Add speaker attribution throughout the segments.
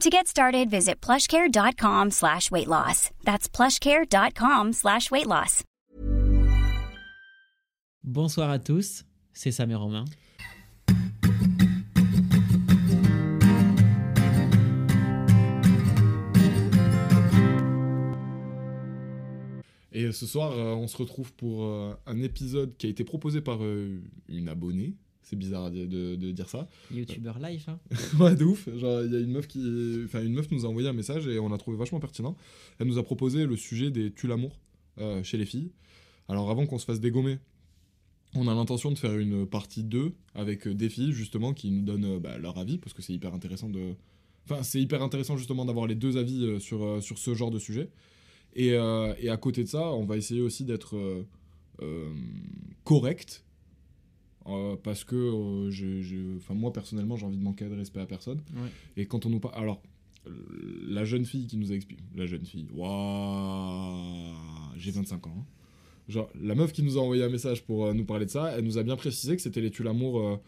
Speaker 1: To get started, visit plushcare.com slash weight loss. That's plushcare.com slash weight loss.
Speaker 2: Bonsoir à tous, c'est Sam et Romain.
Speaker 3: Et ce soir, euh, on se retrouve pour euh, un épisode qui a été proposé par euh, une abonnée. C'est bizarre de, de- de dire ça.
Speaker 2: YouTuber live, hein
Speaker 3: ouais, de ouf. Genre, il y a une meuf qui, enfin, une meuf nous a envoyé un message et on l'a trouvé vachement pertinent. Elle nous a proposé le sujet des tue l'amour euh, chez les filles. Alors, avant qu'on se fasse dégommer, on a l'intention de faire une partie 2 avec euh, des filles justement qui nous donnent euh, bah, leur avis parce que c'est hyper intéressant de, enfin, c'est hyper intéressant justement d'avoir les deux avis euh, sur sur ce genre de sujet. Et, et à côté de ça, on va essayer aussi d'être correct euh, parce que euh, je- je- moi personnellement j'ai envie de manquer de respect à personne.
Speaker 2: Ouais.
Speaker 3: Et quand on nous parle, alors la jeune fille qui nous a expliqué, la jeune fille, waouh, j'ai 25 ans. hein. Genre la meuf qui nous a envoyé un message pour euh, nous parler de ça, elle nous a bien précisé que c'était les tue l'amour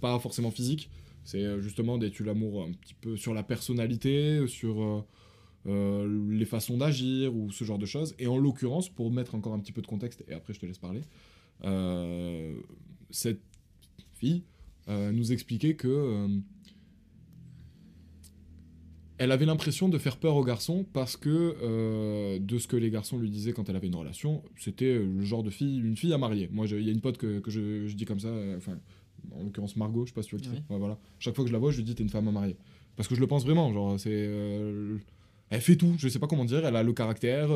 Speaker 3: pas forcément physique, c'est justement des tue l'amour un petit peu sur la personnalité, sur euh, les façons d'agir ou ce genre de choses. Et en l'occurrence, pour mettre encore un petit peu de contexte, et après je te laisse parler, euh, cette fille euh, nous expliquait que euh, elle avait l'impression de faire peur aux garçons parce que euh, de ce que les garçons lui disaient quand elle avait une relation, c'était le genre de fille, une fille à marier. Moi, il y a une pote que, que je, je dis comme ça, enfin, en l'occurrence Margot, je sais pas si tu vois qui
Speaker 2: Ouais.
Speaker 3: voilà. Chaque fois que je la vois, je lui dis t'es une femme à marier. Parce que je le pense vraiment, genre, c'est. elle fait tout, je sais pas comment dire, elle a le caractère,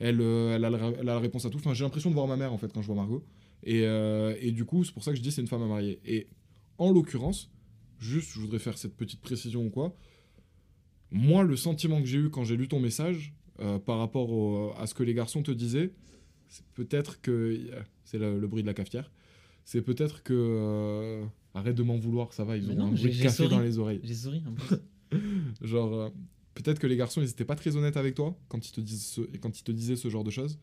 Speaker 3: elle, elle, a la, elle a la réponse à tout. Enfin, j'ai l'impression de voir ma mère en fait quand je vois Margot. Et, euh, et du coup, c'est pour ça que je dis c'est une femme à marier. Et en l'occurrence, juste, je voudrais faire cette petite précision ou quoi. Moi, le sentiment que j'ai eu quand j'ai lu ton message euh, par rapport au- à ce que les garçons te disaient, c'est peut-être que. C'est le, le bruit de la cafetière. C'est peut-être que. euh, arrête de m'en vouloir, ça va, ils
Speaker 2: Mais
Speaker 3: ont
Speaker 2: non,
Speaker 3: un bruit de café
Speaker 2: souri.
Speaker 3: dans les oreilles.
Speaker 2: J'ai souri en plus.
Speaker 3: Genre, euh, peut-être que les garçons, ils étaient pas très honnêtes avec toi quand ils te, disent ce, quand ils te disaient ce genre de choses.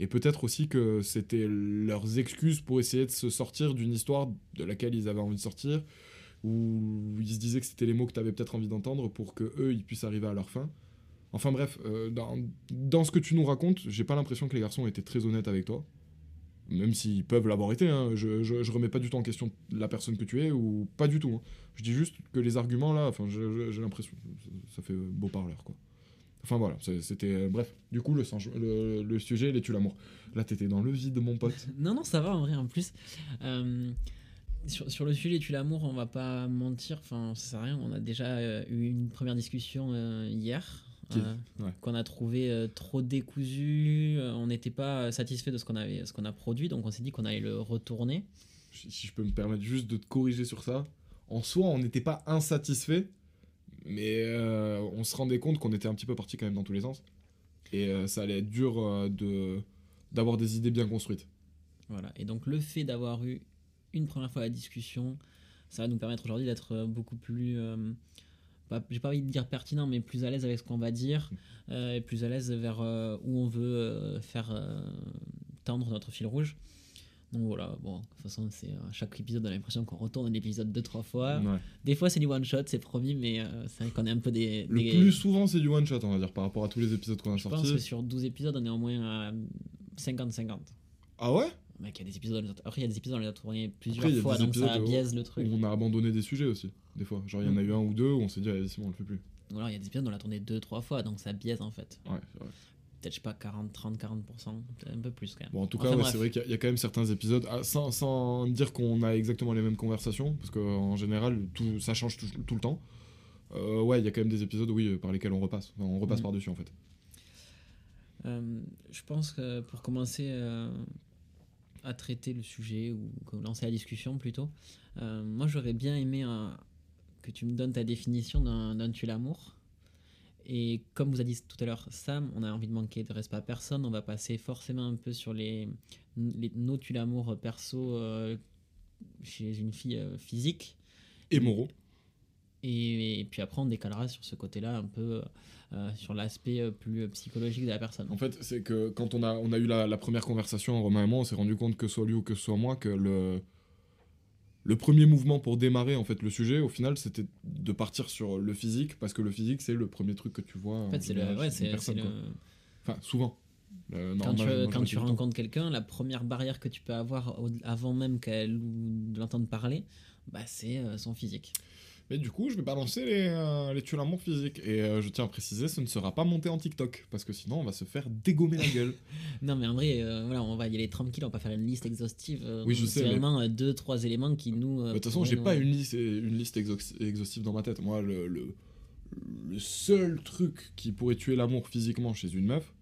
Speaker 3: Et peut-être aussi que c'était leurs excuses pour essayer de se sortir d'une histoire de laquelle ils avaient envie de sortir, ou ils se disaient que c'était les mots que tu avais peut-être envie d'entendre pour que eux ils puissent arriver à leur fin. Enfin bref, euh, dans, ce que tu nous racontes, j'ai pas l'impression que les garçons étaient très honnêtes avec toi. Même s'ils peuvent l'avoir été, hein. je, je, remets pas du tout en question la personne que tu es, ou pas du tout. hein. Je dis juste que les arguments là, enfin, j'ai l'impression, ça fait beau parleur quoi. Enfin voilà, c'était. euh, bref, du coup, le, singe- le, le sujet, les tue l'amour. Là, t'étais dans le vide, mon pote.
Speaker 2: non, non, ça va en vrai en plus. Euh, sur, sur le sujet tu l'amour, on va pas mentir, enfin, ça sert à rien. On a déjà euh, eu une première discussion euh, hier. Euh,
Speaker 3: ouais.
Speaker 2: qu'on a trouvé euh, trop décousu, euh, on n'était pas satisfait de ce qu'on avait, ce qu'on a produit, donc on s'est dit qu'on allait le retourner.
Speaker 3: si je peux me permettre juste de te corriger sur ça, en soi, on n'était pas insatisfait, mais euh, on se rendait compte qu'on était un petit peu parti quand même dans tous les sens. Et euh, ça allait être dur euh, de d'avoir des idées bien construites.
Speaker 2: Voilà. Et donc le fait d'avoir eu une première fois la discussion, ça va nous permettre aujourd'hui d'être beaucoup plus j'ai pas envie de dire pertinent, mais plus à l'aise avec ce qu'on va dire, euh, et plus à l'aise vers où on veut faire tendre notre fil rouge. Donc voilà, bon, de toute façon, c'est à chaque épisode, on a l'impression qu'on retourne l'épisode deux, trois fois.
Speaker 3: Ouais.
Speaker 2: Des fois, c'est du one shot, c'est promis, mais euh, c'est vrai qu'on est un peu des.
Speaker 3: Le
Speaker 2: des-
Speaker 3: plus souvent, c'est du one shot, on va dire, par rapport à tous les épisodes qu'on a
Speaker 2: Je pense
Speaker 3: sortis.
Speaker 2: que sur 12 épisodes, on est au moins à 50-50.
Speaker 3: Ah ouais?
Speaker 2: Mec, il y a des épisodes, après, il y a des épisodes, on les a tournés plusieurs
Speaker 3: Après,
Speaker 2: fois, donc ça biaise le truc.
Speaker 3: On a abandonné des sujets aussi, des fois. Genre, il y en a
Speaker 2: Mm.
Speaker 3: eu un ou deux où on s'est dit, allez, Simon, on le fait plus.
Speaker 2: Ou alors, il y a des épisodes, on l'a tourné 2-3 fois, donc ça biaise en fait.
Speaker 3: Ouais, c'est vrai.
Speaker 2: Peut-être, je sais pas, 40, 30, 40%, peut-être un peu plus quand même.
Speaker 3: Bon, en tout
Speaker 2: Enfin,
Speaker 3: cas, ouais, c'est vrai qu'il y, a- il y a quand même certains épisodes, ah, sans, sans dire qu'on a exactement les mêmes conversations, parce qu'en général, tout, ça change tout, tout le temps. Euh, ouais, il y a quand même des épisodes, oui, par lesquels on repasse. Enfin, on repasse
Speaker 2: Mhm.
Speaker 3: par-dessus, en fait.
Speaker 2: Euh, je pense que pour commencer euh, à traiter le sujet ou lancer la discussion plutôt, moi j'aurais bien aimé que tu me donnes ta définition d'un d'un tue l'amour. Et comme vous a dit tout à l'heure Sam, on a envie de manquer de respect à personne, on va passer forcément un peu sur les, les nos l'amour perso euh, chez une fille euh, physique.
Speaker 3: Et Moreau.
Speaker 2: Et, et puis après on décalera sur ce côté-là un peu euh, sur l'aspect plus psychologique de la personne.
Speaker 3: En fait, c'est que quand on a, on a eu la, la première conversation, Romain et moi, on s'est rendu compte que soit lui ou que ce soit moi, que le, le premier mouvement pour démarrer en fait le sujet, au final, c'était de partir sur le physique, parce que le physique, c'est le premier truc que tu vois.
Speaker 2: En fait, c'est le, ouais, c'est, c'est le,
Speaker 3: Enfin, souvent. Le-
Speaker 2: quand tu,
Speaker 3: moi,
Speaker 2: quand rencontres quelqu'un, la première barrière que tu peux avoir au- avant même qu'elle ou de l'entendre parler, bah, c'est euh, son physique.
Speaker 3: Mais du coup, je vais balancer les, euh, les tuer l'amour physique. Et euh, je tiens à préciser, ce ne sera pas monté en TikTok, parce que sinon, on va se faire dégommer la gueule.
Speaker 2: Non, mais en vrai, euh, voilà, on va y aller tranquille, on va pas faire une liste exhaustive. euh,
Speaker 3: Oui, je
Speaker 2: c'est
Speaker 3: sais, mais-
Speaker 2: vraiment euh, deux, trois éléments qui nous.
Speaker 3: De toute façon, j'ai
Speaker 2: nous-
Speaker 3: pas une liste, une liste exhaus- exhaustive dans ma tête. Moi, le, le, le seul truc qui pourrait tuer l'amour physiquement chez une meuf,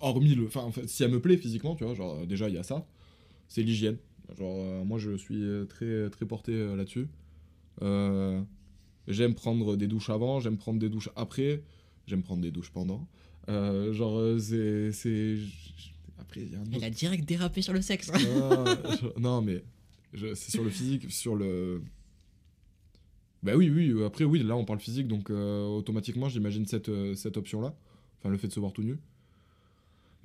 Speaker 3: hormis le. Enfin, en fait, si elle me plaît physiquement, tu vois, genre, déjà, il y a ça, c'est l'hygiène. Genre, moi, je suis très, très porté là-dessus. Euh, j'aime prendre des douches avant, j'aime prendre des douches après, j'aime prendre des douches pendant. Euh, genre, euh, c'est. c'est- Après, il y a un autre
Speaker 2: Elle a direct dérapé sur le sexe.
Speaker 3: non, je- non, mais je- c'est sur le physique, sur le. Bah oui, oui, après, oui, là on parle physique, donc euh, automatiquement j'imagine cette, cette option-là. Enfin, le fait de se voir tout nu.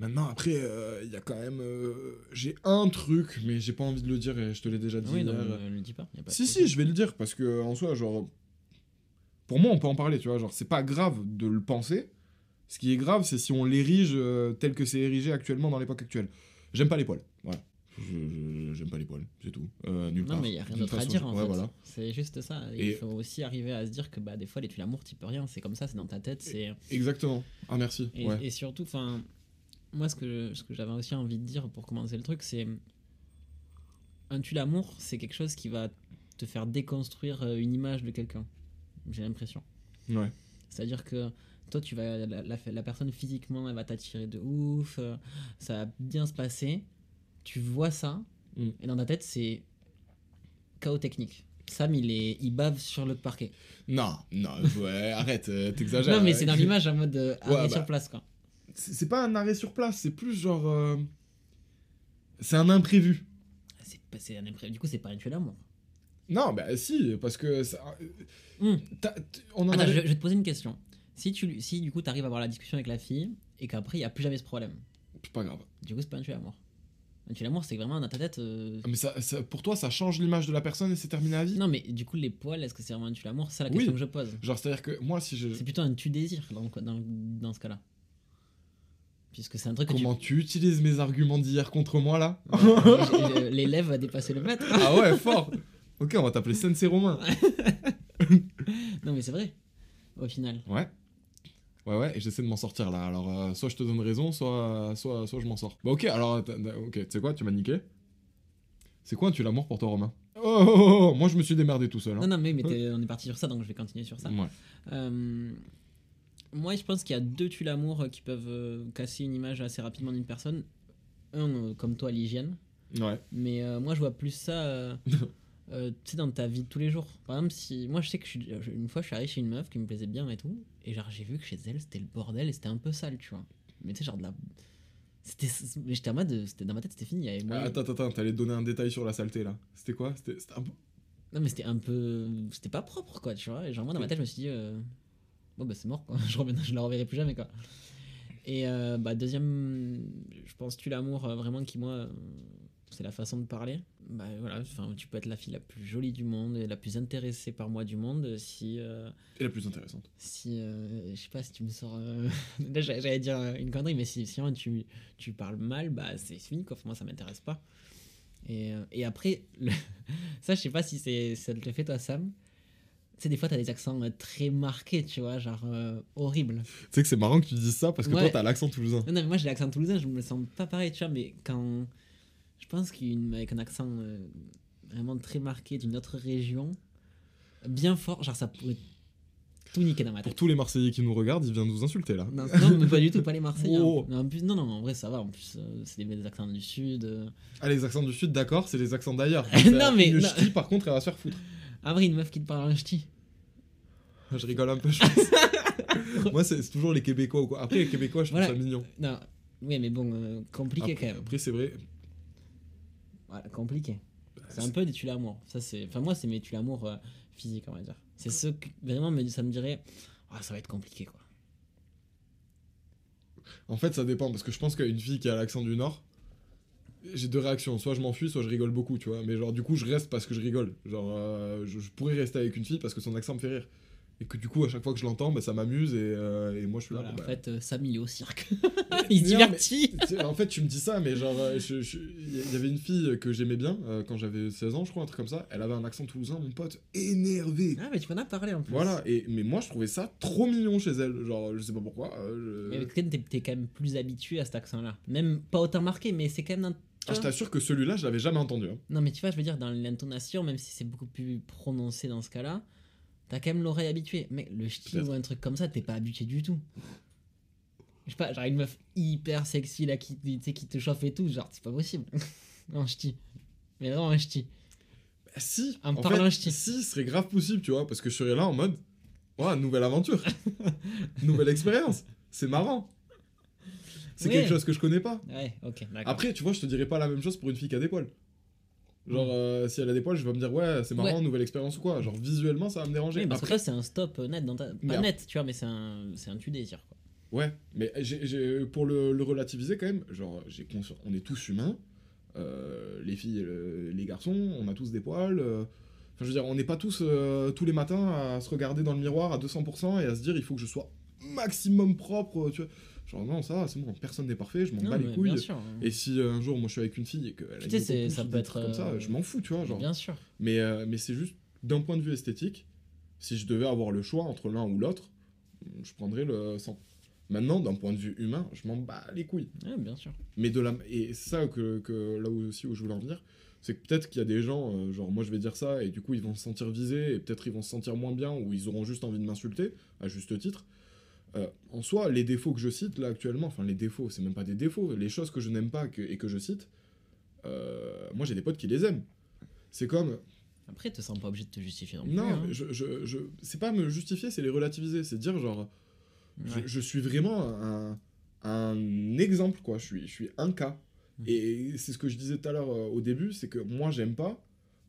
Speaker 3: Maintenant, après, euh, il y a quand même. euh, j'ai un truc, mais j'ai pas envie de le dire et je te l'ai déjà dit.
Speaker 2: oui, non, ne le dis pas. y a pas de
Speaker 3: Si, si, je vais le dire parce que en soi, genre. Pour moi, on peut en parler, tu vois. Genre, c'est pas grave de le penser. Ce qui est grave, c'est si on l'érige euh, tel que c'est érigé actuellement dans l'époque actuelle. J'aime pas les poils. Voilà. J'aime pas les poils, c'est tout. Euh, nulle
Speaker 2: Non,
Speaker 3: part.
Speaker 2: mais il n'y a rien d'autre à dire en
Speaker 3: ouais,
Speaker 2: fait.
Speaker 3: voilà.
Speaker 2: C'est juste ça.
Speaker 3: Et-
Speaker 2: Il faut aussi arriver à se dire que bah, des fois, les tu l'amour, tu peux rien. C'est comme ça, c'est dans ta tête. c'est
Speaker 3: Exactement. Ah, merci.
Speaker 2: Et,
Speaker 3: ouais.
Speaker 2: et surtout, enfin, moi, ce que, ce que j'avais aussi envie de dire pour commencer le truc, c'est un tue l'amour, c'est quelque chose qui va te faire déconstruire euh, une image de quelqu'un. J'ai l'impression.
Speaker 3: Ouais.
Speaker 2: C'est-à-dire que toi, tu vas, la, la- la personne physiquement, elle va t'attirer de ouf, euh, ça va bien se passer. Tu vois ça,
Speaker 3: Mm.
Speaker 2: et dans ta tête, c'est chaos technique. Sam, il, est, il bave sur le parquet.
Speaker 3: Non, non, ouais, arrête, euh, t'exagères.
Speaker 2: non, mais c'est dans l'image en mode euh,
Speaker 3: Ouais,
Speaker 2: sur
Speaker 3: bah.
Speaker 2: place, quoi.
Speaker 3: C'est pas un arrêt sur place, c'est plus genre. euh, C'est un imprévu.
Speaker 2: C'est un impré- Du coup, c'est pas un tue l'amour.
Speaker 3: Non, bah si, parce que. ça-
Speaker 2: Mm.
Speaker 3: t'as- t- On en
Speaker 2: Attends,
Speaker 3: avait-
Speaker 2: je, je vais te poser une question. Si, tu, si du coup, tu arrives à avoir la discussion avec la fille et qu'après, il n'y a plus jamais ce problème,
Speaker 3: C'est pas grave.
Speaker 2: du coup, c'est pas un tue l'amour. Un tue l'amour, c'est vraiment dans ta tête. euh,
Speaker 3: Mais ça, ça- pour toi, ça change l'image de la personne et c'est terminé à vie?
Speaker 2: Non, mais du coup, les poils, est-ce que c'est vraiment un tue l'amour C'est ça la
Speaker 3: Oui.
Speaker 2: question que je pose.
Speaker 3: Genre, c'est-à-dire que moi, si je.
Speaker 2: C'est plutôt un tue désir dans, dans, dans ce cas-là. Puisque c'est un truc que
Speaker 3: Comment tu utilises mes arguments d'hier contre moi là
Speaker 2: tu. Ouais, L'élève va dépasser le maître.
Speaker 3: Ah ouais, fort Ok, on va t'appeler Sensei Romain.
Speaker 2: Non, mais c'est vrai. Au final.
Speaker 3: Ouais. Ouais, ouais, et j'essaie de m'en sortir là. Alors, euh, soit je te donne raison, soit, soit, soit je m'en sors. Bah, ok, alors, ok, tu sais quoi, tu m'as niqué. C'est quoi tue l'amour pour toi, Romain? Oh, oh, oh, oh, moi je me suis démerdé tout seul. hein.
Speaker 2: Non, non, mais, on est parti sur ça, donc je vais continuer sur ça.
Speaker 3: Ouais.
Speaker 2: Euh, moi, je pense qu'il y a deux tue l'amour qui peuvent euh, casser une image assez rapidement d'une personne. Un, euh, comme toi, l'hygiène.
Speaker 3: Ouais.
Speaker 2: Mais euh, moi, je vois plus ça, euh, euh, tu sais, dans ta vie de tous les jours. Par exemple, si moi, je sais que je une fois, je suis arrivé chez une meuf qui me plaisait bien et tout, et genre, j'ai vu que chez elle, c'était le bordel et c'était un peu sale, tu vois. Mais tu sais, genre de la, c'était, mais j'étais en mode, c'était dans ma tête, c'était fini. il y avait
Speaker 3: Ah,
Speaker 2: moyen-
Speaker 3: attends, attends, attends, t'allais donner un détail sur la saleté là. C'était quoi? C'était un peu-
Speaker 2: Non, mais c'était un peu. C'était pas propre, quoi, tu vois. Et genre, moi, dans ma tête, je me suis dit, euh, bon, bah, c'est mort, quoi. Je, reviens, je la reverrai plus jamais, quoi. Et euh, bah, deuxième, je pense, tu l'amour, euh, vraiment, qui, moi, euh, c'est la façon de parler. Bah, voilà, enfin, tu peux être la fille la plus jolie du monde et la plus intéressée par moi du monde si. euh,
Speaker 3: Et la plus intéressante.
Speaker 2: si je sais pas si tu me sors là j'a- j'allais dire une connerie mais si, si tu, tu parles mal bah c'est fini quoi moi ça m'intéresse pas et, et après le- ça je sais pas si c'est ça te le fait toi Sam sais des fois t'as des accents euh, très marqués tu vois genre euh, horribles
Speaker 3: Tu sais que c'est marrant que tu dises ça parce que
Speaker 2: Ouais.
Speaker 3: toi, t'as l'accent toulousain.
Speaker 2: non, mais moi j'ai l'accent toulousain je me sens pas pareil tu vois mais quand je pense qu'avec un accent euh, vraiment très marqué d'une autre région bien fort genre ça pourrait tout niquer dans ma
Speaker 3: Pour
Speaker 2: tête
Speaker 3: tous les Marseillais qui nous regardent, il vient de nous insulter là.
Speaker 2: Non, non, mais pas du tout, pas les Marseillais.
Speaker 3: Oh.
Speaker 2: hein. En plus, non, non, en vrai, ça va. En plus, euh, c'est des, des accents du Sud. euh.
Speaker 3: Ah, les accents du Sud, d'accord, c'est les accents d'ailleurs.
Speaker 2: Non, mais- non.
Speaker 3: ch'ti, par contre, elle va se faire foutre.
Speaker 2: Ah, vrai, une meuf qui te parle en ch'ti.
Speaker 3: Je rigole un peu, je pense. Moi, c'est toujours les Québécois ou quoi. Après, les Québécois, je trouve
Speaker 2: Voilà.
Speaker 3: ça mignon.
Speaker 2: Non, oui, mais bon, euh, compliqué
Speaker 3: Après,
Speaker 2: quand même.
Speaker 3: après, c'est vrai.
Speaker 2: Voilà, compliqué. C'est un peu des tu l'amour. Ça, c'est. Enfin, moi, c'est mes tu l'amour euh, physiques, on va dire. C'est ceux que vraiment, me- ça me dirait. Ah, ça va être compliqué, quoi.
Speaker 3: En fait, ça dépend parce que je pense qu'une fille qui a l'accent du Nord, j'ai deux réactions. Soit je m'enfuis, soit je rigole beaucoup, tu vois. Mais genre, du coup, je reste parce que je rigole. Genre, euh, je, je pourrais rester avec une fille parce que son accent me fait rire. Et que du coup, à chaque fois que je l'entends, bah, ça m'amuse et, euh, et moi, je suis là.
Speaker 2: En
Speaker 3: bah,
Speaker 2: fait, euh, Sam, il est au cirque. il se divertit.
Speaker 3: En fait, tu me dis ça, mais genre, euh, il y avait une fille que j'aimais bien quand j'avais 16 ans, je crois, un truc comme ça. Elle avait un accent toulousain, mon pote, énervé.
Speaker 2: Ah, mais tu m'en as parlé en plus.
Speaker 3: Voilà, et, mais moi je trouvais ça trop mignon chez elle. Genre, je sais pas pourquoi. je-
Speaker 2: Mais peut-être t'es t'es quand même plus habitué à cet accent-là. Même pas autant marqué, mais c'est quand même. un-
Speaker 3: Ah, je t'assure que celui-là, je l'avais jamais entendu. hein.
Speaker 2: Non, mais tu vois, je veux dire, dans l'intonation, même si c'est beaucoup plus prononcé dans ce cas-là, t'as quand même l'oreille habituée. Mais le ch'ti ou un truc comme ça, t'es pas habitué du tout. Je sais pas, genre une meuf hyper sexy là qui, qui te chauffe et tout, genre, c'est pas possible. non, ch'ti. Mais vraiment un ch'ti.
Speaker 3: Bah, si,
Speaker 2: En
Speaker 3: en
Speaker 2: parlant
Speaker 3: fait,
Speaker 2: ch'ti.
Speaker 3: si, ce serait grave possible, tu vois, parce que je serais là en mode, ouais, nouvelle aventure, nouvelle expérience, c'est marrant. C'est quelque chose que je connais pas.
Speaker 2: Ouais.
Speaker 3: Après, tu vois, je te dirais pas la même chose pour une fille qui a des poils. Genre,
Speaker 2: Mm.
Speaker 3: euh, si elle a des poils, je vais me dire, ouais, c'est marrant,
Speaker 2: Ouais.
Speaker 3: nouvelle expérience ou quoi. Genre, visuellement, ça va me déranger.
Speaker 2: Oui, parce que
Speaker 3: Après,
Speaker 2: toi, c'est un stop net dans ta. Pas net, tu vois, mais c'est un, c'est un tu désir, quoi.
Speaker 3: Ouais, mais j'ai- pour le, le relativiser quand même, genre, j'ai on est tous humains, euh, les filles et le- les garçons, on a tous des poils. euh, Enfin, je veux dire, on n'est pas tous tous les matins à se regarder dans le miroir à 200% et à se dire, il faut que je sois maximum propre, tu vois. Genre, non, ça, va, c'est bon, personne n'est parfait, je m'en bats les couilles.
Speaker 2: sûr.
Speaker 3: Et si euh, un jour, moi, je suis avec une fille et qu'elle a
Speaker 2: Tu
Speaker 3: une
Speaker 2: ça peut
Speaker 3: des
Speaker 2: être,
Speaker 3: comme ça,
Speaker 2: euh,
Speaker 3: je m'en fous, tu vois. Genre.
Speaker 2: Bien sûr.
Speaker 3: Mais, euh, mais c'est juste, d'un point de vue esthétique, si je devais avoir le choix entre l'un ou l'autre, je prendrais le sang. Maintenant, d'un point de vue humain, je m'en bats les couilles.
Speaker 2: Ouais, bien sûr.
Speaker 3: Mais de la... Et c'est ça que, que là aussi où je voulais en venir, c'est que peut-être qu'il y a des gens, euh, genre moi je vais dire ça, et du coup ils vont se sentir visés, et peut-être ils vont se sentir moins bien, ou ils auront juste envie de m'insulter, à juste titre. Euh, en soi, les défauts que je cite là actuellement, enfin les défauts, c'est même pas des défauts, les choses que je n'aime pas que- et que je cite, euh, moi j'ai des potes qui les aiment. C'est comme,
Speaker 2: Après, te sens pas obligé de te justifier non plus.
Speaker 3: non,
Speaker 2: hein.
Speaker 3: mais je, je, je- c'est pas me justifier, c'est les relativiser, c'est dire genre, je-
Speaker 2: Ouais.
Speaker 3: je, suis vraiment un, un exemple, quoi. Je suis, je suis un cas.
Speaker 2: Mhm.
Speaker 3: Et c'est ce que je disais tout à l'heure euh, au début, c'est que moi, j'aime pas.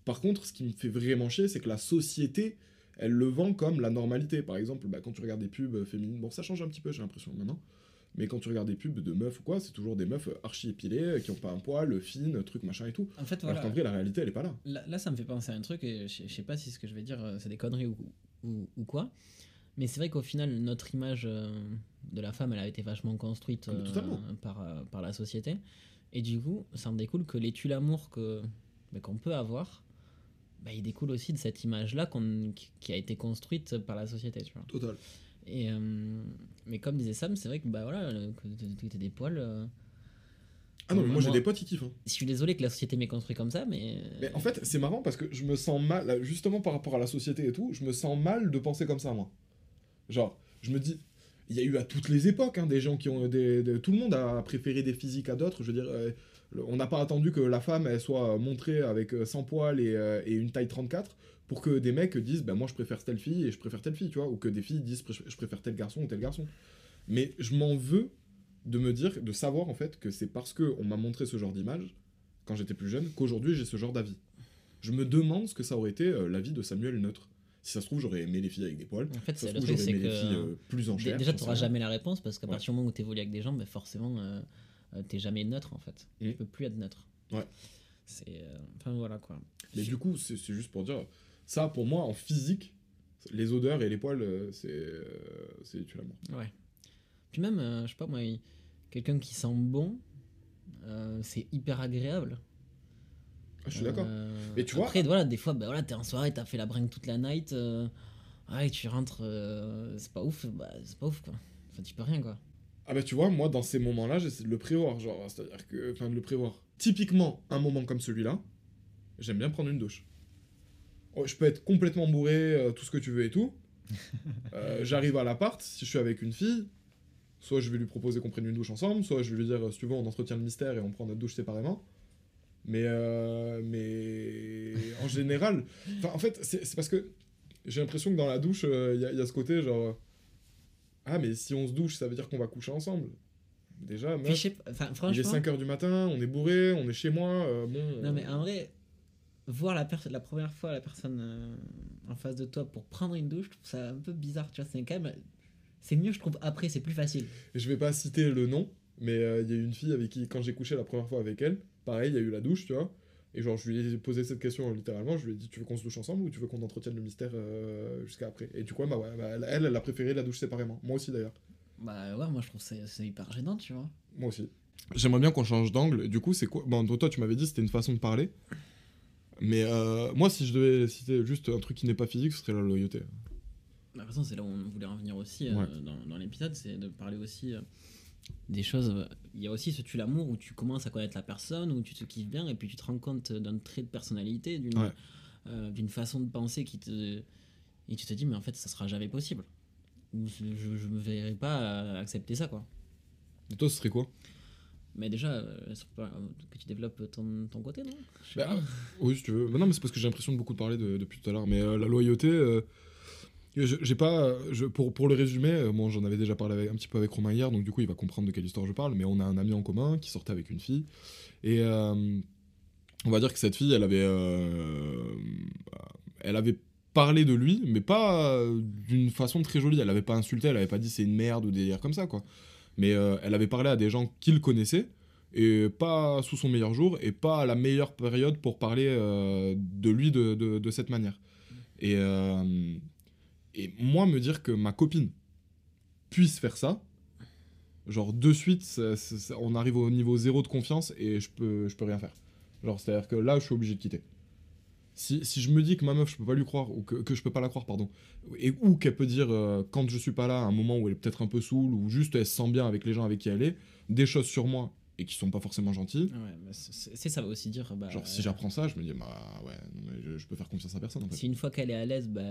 Speaker 3: Par contre, ce qui me fait vraiment chier, c'est que la société, elle le vend comme la normalité. Par exemple, bah, quand tu regardes des pubs féminines, bon, ça change un petit peu, j'ai l'impression maintenant. Mais quand tu regardes des pubs de meufs ou quoi, c'est toujours des meufs archi épilées, qui ont pas un poil, fines, truc machin et tout.
Speaker 2: En fait,
Speaker 3: Alors
Speaker 2: voilà.
Speaker 3: qu'en vrai, la réalité, elle est pas là.
Speaker 2: Là, là, ça me fait penser à un truc, et je, je sais pas si ce que je vais dire, euh, c'est des conneries ou, ou, ou quoi. Mais c'est vrai qu'au final, notre image euh, de la femme, elle a été vachement construite
Speaker 3: Ah,
Speaker 2: euh, par, euh, par la société. Et du coup, ça en découle que les tue l'amour que, bah, qu'on peut avoir, bah, il découle aussi de cette image-là qu'on, qui- a été construite par la société, tu vois.
Speaker 3: Total.
Speaker 2: Et, euh, mais comme disait Sam, c'est vrai que bah voilà, que des poils. euh,
Speaker 3: Ah non, mais moi, j'ai des potes qui kiffent. hein.
Speaker 2: Je suis désolé que la société m'ait construit comme ça, mais.
Speaker 3: Mais en fait, c'est marrant parce que je me sens mal, justement par rapport à la société et tout, je me sens mal de penser comme ça, moi. Genre, je me dis, il y a eu à toutes les époques hein, des gens qui ont. Des- tout le monde a préféré des physiques à d'autres. Je veux dire, euh, on n'a pas attendu que la femme elle soit montrée avec euh, 100 poils et, euh, une taille 34 pour que des mecs disent, ben moi je préfère telle fille et je préfère telle fille, tu vois, ou que des filles disent, je préfère tel garçon ou tel garçon. Mais je m'en veux de me dire, de savoir en fait que c'est parce que on m'a montré ce genre d'image quand j'étais plus jeune qu'aujourd'hui j'ai ce genre d'avis. Je me demande ce que ça aurait été euh, la vie de Samuel neutre. Si ça se trouve, j'aurais aimé les filles avec des poils.
Speaker 2: En fait,
Speaker 3: Ça
Speaker 2: c'est
Speaker 3: se trouve, j'aurais les filles
Speaker 2: que.
Speaker 3: euh, plus en chair.
Speaker 2: Déjà, tu n'auras jamais la réponse parce qu'à
Speaker 3: Ouais.
Speaker 2: partir du moment où tu évolues avec des gens, ben forcément, euh, euh, t'es jamais neutre en fait.
Speaker 3: Mm.
Speaker 2: Tu peux plus être neutre.
Speaker 3: Ouais.
Speaker 2: C'est. euh, Enfin voilà quoi.
Speaker 3: Mais du coup, c'est c'est juste pour dire, ça pour moi, en physique, les odeurs et les poils, c'est c'est tu l'amour.
Speaker 2: Ouais. Puis même, je sais pas moi, quelqu'un qui sent bon, c'est hyper agréable.
Speaker 3: Ah, je suis d'accord.
Speaker 2: Euh,
Speaker 3: Mais tu vois-
Speaker 2: Après, voilà, des fois, bah, voilà, t'es en soirée, t'as fait la bringue toute la night. euh, ouais, tu rentres, euh, c'est pas ouf, bah, c'est pas ouf quoi. Enfin, tu peux rien quoi.
Speaker 3: Ah bah tu vois, moi dans ces moments-là, j'essaie de le prévoir, genre, c'est-à-dire que, enfin de le prévoir. Typiquement, un moment comme celui-là, j'aime bien prendre une douche. Oh, je peux être complètement bourré, euh, tout ce que tu veux et tout. Euh, J'arrive à l'appart, si je suis avec une fille, soit je vais lui proposer qu'on prenne une douche ensemble, soit je vais lui dire, si tu veux, on entretient le mystère et on prend notre douche séparément. Mais, euh, mais en général, en fait, c'est parce que j'ai l'impression que dans la douche, il y, a- y a ce côté genre, ah mais si on se douche, ça veut dire qu'on va coucher ensemble. Déjà, meuf,
Speaker 2: sais
Speaker 3: il est
Speaker 2: franchement.
Speaker 3: 5h du matin, on est bourré, on est chez moi, euh, bon...
Speaker 2: Non, mais en vrai, voir la, la première fois la personne euh, en face de toi pour prendre une douche, je trouve ça un peu bizarre, tu vois. C'est quand même. C'est mieux, je trouve, après, c'est plus facile.
Speaker 3: Je vais pas citer le nom, mais euh, il y a une fille avec qui, quand j'ai couché la première fois avec elle, pareil, il y a eu la douche, tu vois. Et genre, je lui ai posé cette question littéralement, je lui ai dit, tu veux qu'on se douche ensemble ou tu veux qu'on entretienne le mystère euh, jusqu'à après? Et du coup, bah ouais, bah, elle, elle, a préféré la douche séparément. Moi aussi d'ailleurs.
Speaker 2: Bah ouais, moi je trouve que c'est hyper gênant, tu vois.
Speaker 3: Moi aussi. J'aimerais bien qu'on change d'angle. Du coup, c'est quoi? Bon, toi, tu m'avais dit que c'était une façon de parler. Mais euh, moi, si je devais citer juste un truc qui n'est pas physique, ce serait la loyauté.
Speaker 2: Bah, de toute façon, c'est là où on voulait en venir aussi euh,
Speaker 3: Ouais.
Speaker 2: dans, dans l'épisode, c'est de parler aussi euh, des choses. Il y a aussi ce tu l'amour où tu commences à connaître la personne, où tu te kiffes bien et puis tu te rends compte d'un trait de personnalité, d'une
Speaker 3: Ouais.
Speaker 2: euh, d'une façon de penser qui te. Et tu te dis, mais en fait, ça sera jamais possible. Je, je me verrai pas accepter ça, quoi.
Speaker 3: Et toi, ce serait quoi?
Speaker 2: Mais déjà, euh, euh, que tu développes ton, ton côté, non?
Speaker 3: Bah. Oui, si tu veux. Bah non, mais c'est parce que j'ai l'impression de beaucoup parler de- depuis tout à l'heure. Mais euh, la loyauté, euh, j'ai pas. Je, pour, pour le résumer, euh, bon, j'en avais déjà parlé un petit peu avec Romain hier, donc du coup, il va comprendre de quelle histoire je parle. Mais on a un ami en commun qui sortait avec une fille. Et euh, on va dire que cette fille, elle avait. euh, elle avait parlé de lui, mais pas d'une façon très jolie. Elle avait pas insulté, elle avait pas dit c'est une merde ou des délires comme ça, quoi. Mais elle avait parlé à des gens qu'il connaissait et pas sous son meilleur jour et pas à la meilleure période pour parler de lui de, de- de cette manière. Et, et moi, me dire que ma copine puisse faire ça, genre de suite, ça- ça- ça- on arrive au niveau zéro de confiance et je peux, je peux rien faire. Genre, c'est-à-dire que là, je suis obligé de quitter. Si, si je me dis que ma meuf, je peux pas lui croire, ou que, que je peux pas la croire, pardon, et ou qu'elle peut dire euh, quand je suis pas là, à un moment où elle est peut-être un peu saoule, ou juste elle se sent bien avec les gens avec qui elle est, des choses sur moi et qui sont pas forcément
Speaker 2: Ouais, mais c'est ça va aussi dire. Bah,
Speaker 3: Genre, si j'apprends ça, je me dis, bah ouais, mais je, je peux faire confiance à personne en fait.
Speaker 2: Si une fois qu'elle est à l'aise, bah,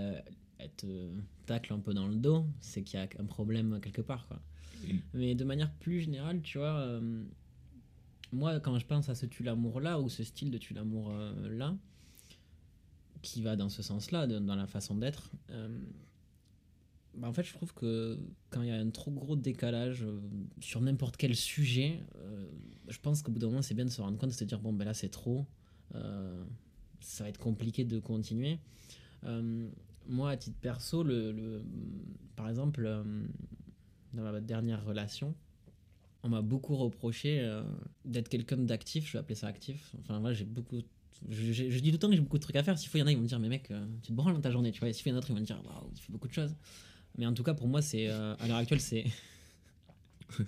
Speaker 2: elle te tacle un peu dans le dos, c'est qu'il y a un problème quelque part. Quoi.
Speaker 3: Mm.
Speaker 2: Mais de manière plus générale, tu vois, euh, moi, quand je pense à ce tu l'amour là, ou ce style de tu l'amour euh, là, qui va dans ce sens-là, dans la façon d'être, euh, bah, en fait, je trouve que quand il y a un trop gros décalage euh, sur n'importe quel sujet, euh, je pense qu'au bout d'un moment, c'est bien de se rendre compte, de se dire, bon, ben là, c'est trop. euh, ça va être compliqué de continuer. Moi, à titre perso, le, le- par exemple, dans ma dernière relation, on m'a beaucoup reproché d'être quelqu'un d'actif, je vais appeler ça actif. Enfin, moi, j'ai beaucoup. Je, dis tout le temps que j'ai beaucoup de trucs à faire. S'il faut, il y en a, ils vont me dire, mais mec, tu te branles dans ta journée, tu vois. Et s'il y en a d'autres, ils vont me dire, waouh, tu fais beaucoup de choses. Mais en tout cas, pour moi, c'est. euh, à l'heure actuelle, c'est.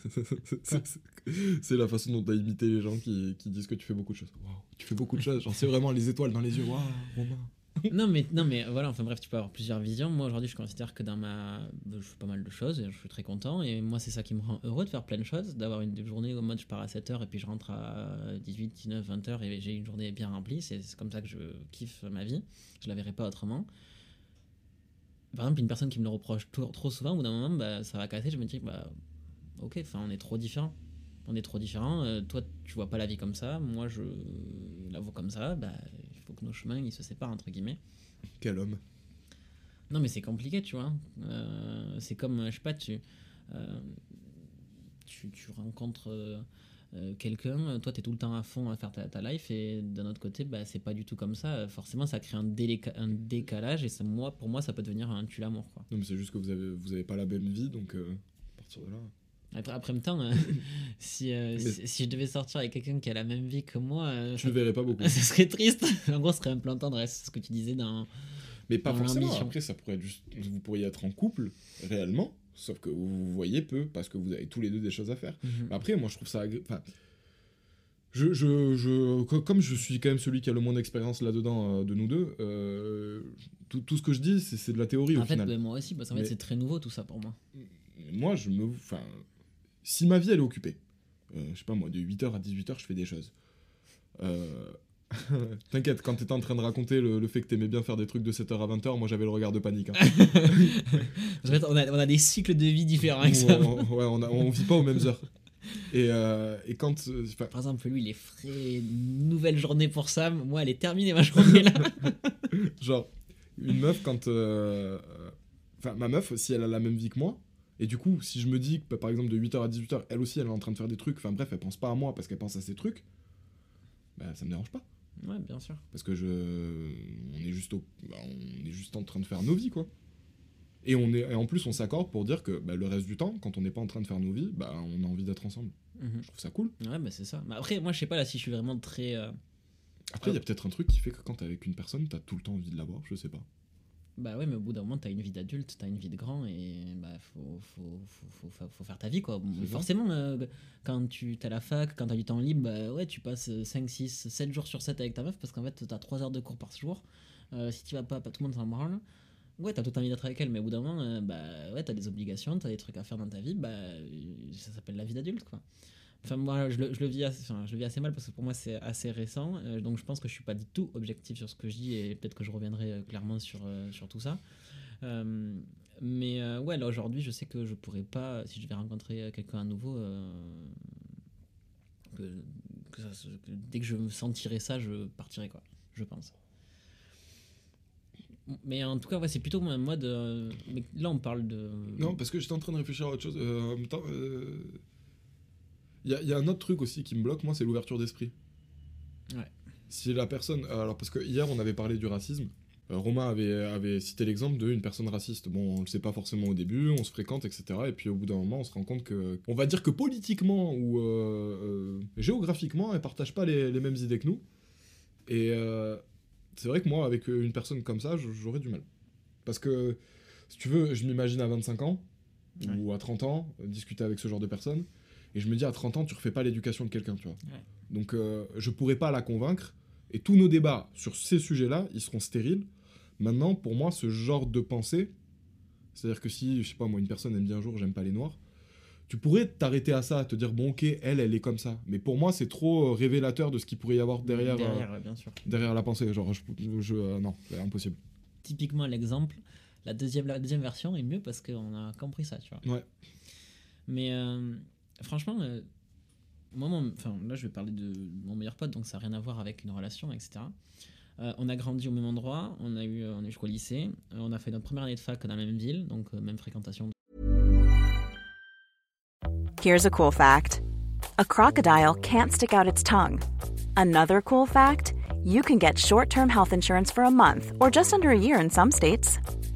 Speaker 3: C'est- la façon dont t'as imité les gens qui, qui disent que tu fais beaucoup de choses. Tu fais beaucoup de choses. Genre, c'est vraiment les étoiles dans les yeux. Waouh, Romain.
Speaker 2: non mais non mais voilà enfin bref tu peux avoir plusieurs visions moi aujourd'hui je considère que dans ma je fais pas mal de choses et je suis très content et moi c'est ça qui me rend heureux de faire plein de choses d'avoir une journée au mode je pars à 7h et puis je rentre à 18 19 20h et j'ai une journée bien remplie c'est c'est comme ça que je kiffe ma vie je la verrai pas autrement par exemple une personne qui me le reproche trop, trop souvent au bout d'un moment bah, ça va casser je me dis bah ok enfin on est trop différents on est trop différents euh, toi tu vois pas la vie comme ça moi je la vois comme ça bah il faut que nos chemins ils se séparent entre guillemets
Speaker 3: Quel homme?
Speaker 2: non, mais c'est compliqué, tu vois. Euh, c'est comme, je sais pas, tu, euh, tu, tu rencontres euh, euh, quelqu'un, toi, tu es tout le temps à fond à faire ta, ta life, et d'un autre côté, bah, c'est pas du tout comme ça. Forcément, ça crée un, déléca- un décalage, et ça, moi, pour moi, ça peut devenir un tue-l'amour. Quoi.
Speaker 3: Non, mais c'est juste que vous avez, vous avez pas la même vie, donc euh, à partir de là.
Speaker 2: Après, après même temps, euh, si, euh, si, si je devais sortir avec quelqu'un qui a la même vie que moi, euh,
Speaker 3: Tu le verrais pas beaucoup.
Speaker 2: ça serait triste. en gros, ce serait un plan tendresse, ce que tu disais dans.
Speaker 3: Mais pas
Speaker 2: Dans
Speaker 3: forcément. Après, ça pourrait être juste. Vous pourriez être en couple, réellement, sauf que vous vous voyez peu, parce que vous avez tous les deux des choses à faire. Après, moi, je trouve ça. agré- Enfin. Je, je, je, co- comme je suis quand même celui qui a le moins d'expérience là-dedans euh, de nous deux, euh, tout, tout ce que je dis, c'est de la théorie
Speaker 2: En
Speaker 3: au
Speaker 2: fait,
Speaker 3: final.
Speaker 2: bah, moi aussi, parce qu'en fait, c'est très nouveau tout ça pour moi.
Speaker 3: Moi, je me. Enfin. Si ma vie, elle est occupée, euh, je sais pas moi, de 8h à 18h, je fais des choses. T'inquiète, quand t'étais en train de raconter le, le fait que t'aimais bien faire des trucs de 7h à 20h, moi j'avais le regard de panique. hein.
Speaker 2: En fait, on a, on a des cycles de vie différents avec ça.
Speaker 3: on, on- ouais, on, a- on vit pas aux mêmes heures. Et, euh, et quand. euh,
Speaker 2: Par exemple, lui, il est frais, nouvelle journée pour Sam. Moi, elle est terminée ma journée là.
Speaker 3: genre, une meuf, quand. euh, Enfin, ma meuf, si elle a la même vie que moi, et du coup, si je me dis que par exemple de 8h à 18h, elle aussi elle est en train de faire des trucs, enfin bref, elle pense pas à moi parce qu'elle pense à ses trucs, bah ça me dérange pas.
Speaker 2: Ouais, bien sûr.
Speaker 3: Parce que je. On est juste, au- bah, on est juste en train de faire nos vies, quoi. Et, on est, et en plus, on s'accorde pour dire que bah, le reste du temps, quand on n'est pas en train de faire nos vies, bah, on a envie d'être ensemble.
Speaker 2: Mhm.
Speaker 3: Je trouve ça cool.
Speaker 2: Ouais, bah c'est ça. Mais après, moi, je sais pas là si je suis vraiment très. euh,
Speaker 3: Après, il y a peut-être un truc qui fait que quand t'es avec une personne, t'as tout le temps envie de la voir, je sais pas.
Speaker 2: Bah ouais, mais au bout d'un moment, t'as une vie d'adulte, t'as une vie de grand et bah faut, faut, faut, faut, faut- faire ta vie quoi. Forcément, euh, quand tu t'as la fac, quand t'as du temps libre, bah ouais, tu passes 5, 6, 7 jours sur 7 avec ta meuf parce qu'en fait, t'as 3 heures de cours par jour. Euh, si tu vas pas, pas tout le monde s'en branle. Ouais, t'as tout envie d'être avec elle, mais au bout d'un moment, euh, bah ouais, t'as des obligations, t'as des trucs à faire dans ta vie, bah ça s'appelle la vie d'adulte quoi. Enfin, moi, je le, je le vis assez, je le vis assez mal parce que pour moi, c'est assez récent. euh, donc, je pense que je suis pas du tout objectif sur ce que je dis et peut-être que je reviendrai euh, clairement sur, euh, sur tout ça. Mais ouais, là aujourd'hui, je sais que je pourrais pas, si je vais rencontrer quelqu'un à nouveau, que, dès que je me sentirai ça, je partirai quoi, je pense. Mais en tout cas, ouais, c'est plutôt mode. euh, mais là, on parle de.
Speaker 3: Non, parce que j'étais en train de réfléchir à autre chose. en même temps, il y, a- y a un autre truc aussi qui me bloque, moi, c'est l'ouverture d'esprit.
Speaker 2: Ouais.
Speaker 3: Si la personne. Alors, parce que hier, on avait parlé du racisme. Euh, Romain avait, avait cité l'exemple d'une personne raciste. Bon, on le sait pas forcément au début, on se fréquente, etc. Et puis au bout d'un moment, on se rend compte que. On va dire que politiquement ou euh, euh, géographiquement, elle partage pas les, les mêmes idées que nous. Et c'est vrai que moi, avec une personne comme ça, j'aurais du mal. Parce que, si tu veux, je m'imagine à 25 ans ou à 30 ans, discuter avec ce genre de personne. Et je me dis, à 30 ans, tu refais pas l'éducation de quelqu'un, tu vois.
Speaker 2: Ouais.
Speaker 3: Donc, euh, je pourrais pas la convaincre. Et tous nos débats sur ces sujets-là, ils seront stériles. Maintenant, pour moi, ce genre de pensée, c'est-à-dire que si, je sais pas, moi, une personne aime bien un jour, j'aime pas les noirs, tu pourrais t'arrêter à ça, te dire, bon, ok, elle, elle est comme ça. Mais pour moi, c'est trop euh, révélateur de ce qu'il pourrait y avoir derrière, euh,
Speaker 2: derrière ouais, bien sûr.
Speaker 3: derrière la pensée. Genre, je, je- euh, non, c'est impossible.
Speaker 2: typiquement l'exemple, la deuxième, la deuxième version est mieux parce qu'on a compris ça, tu vois.
Speaker 3: Ouais.
Speaker 2: Mais franchement, euh, moi, mon- là, je vais parler de mon meilleur pote, donc ça n'a rien à voir avec une relation, etc. Euh, on a grandi au même endroit, on a eu, on est lycée, euh, on a fait notre première année de fac dans la même ville, donc euh, même fréquentation.
Speaker 4: Here's a cool fact a crocodile can't stick out its tongue. Another cool fact you can get short term health insurance for a month or just under a year in some states.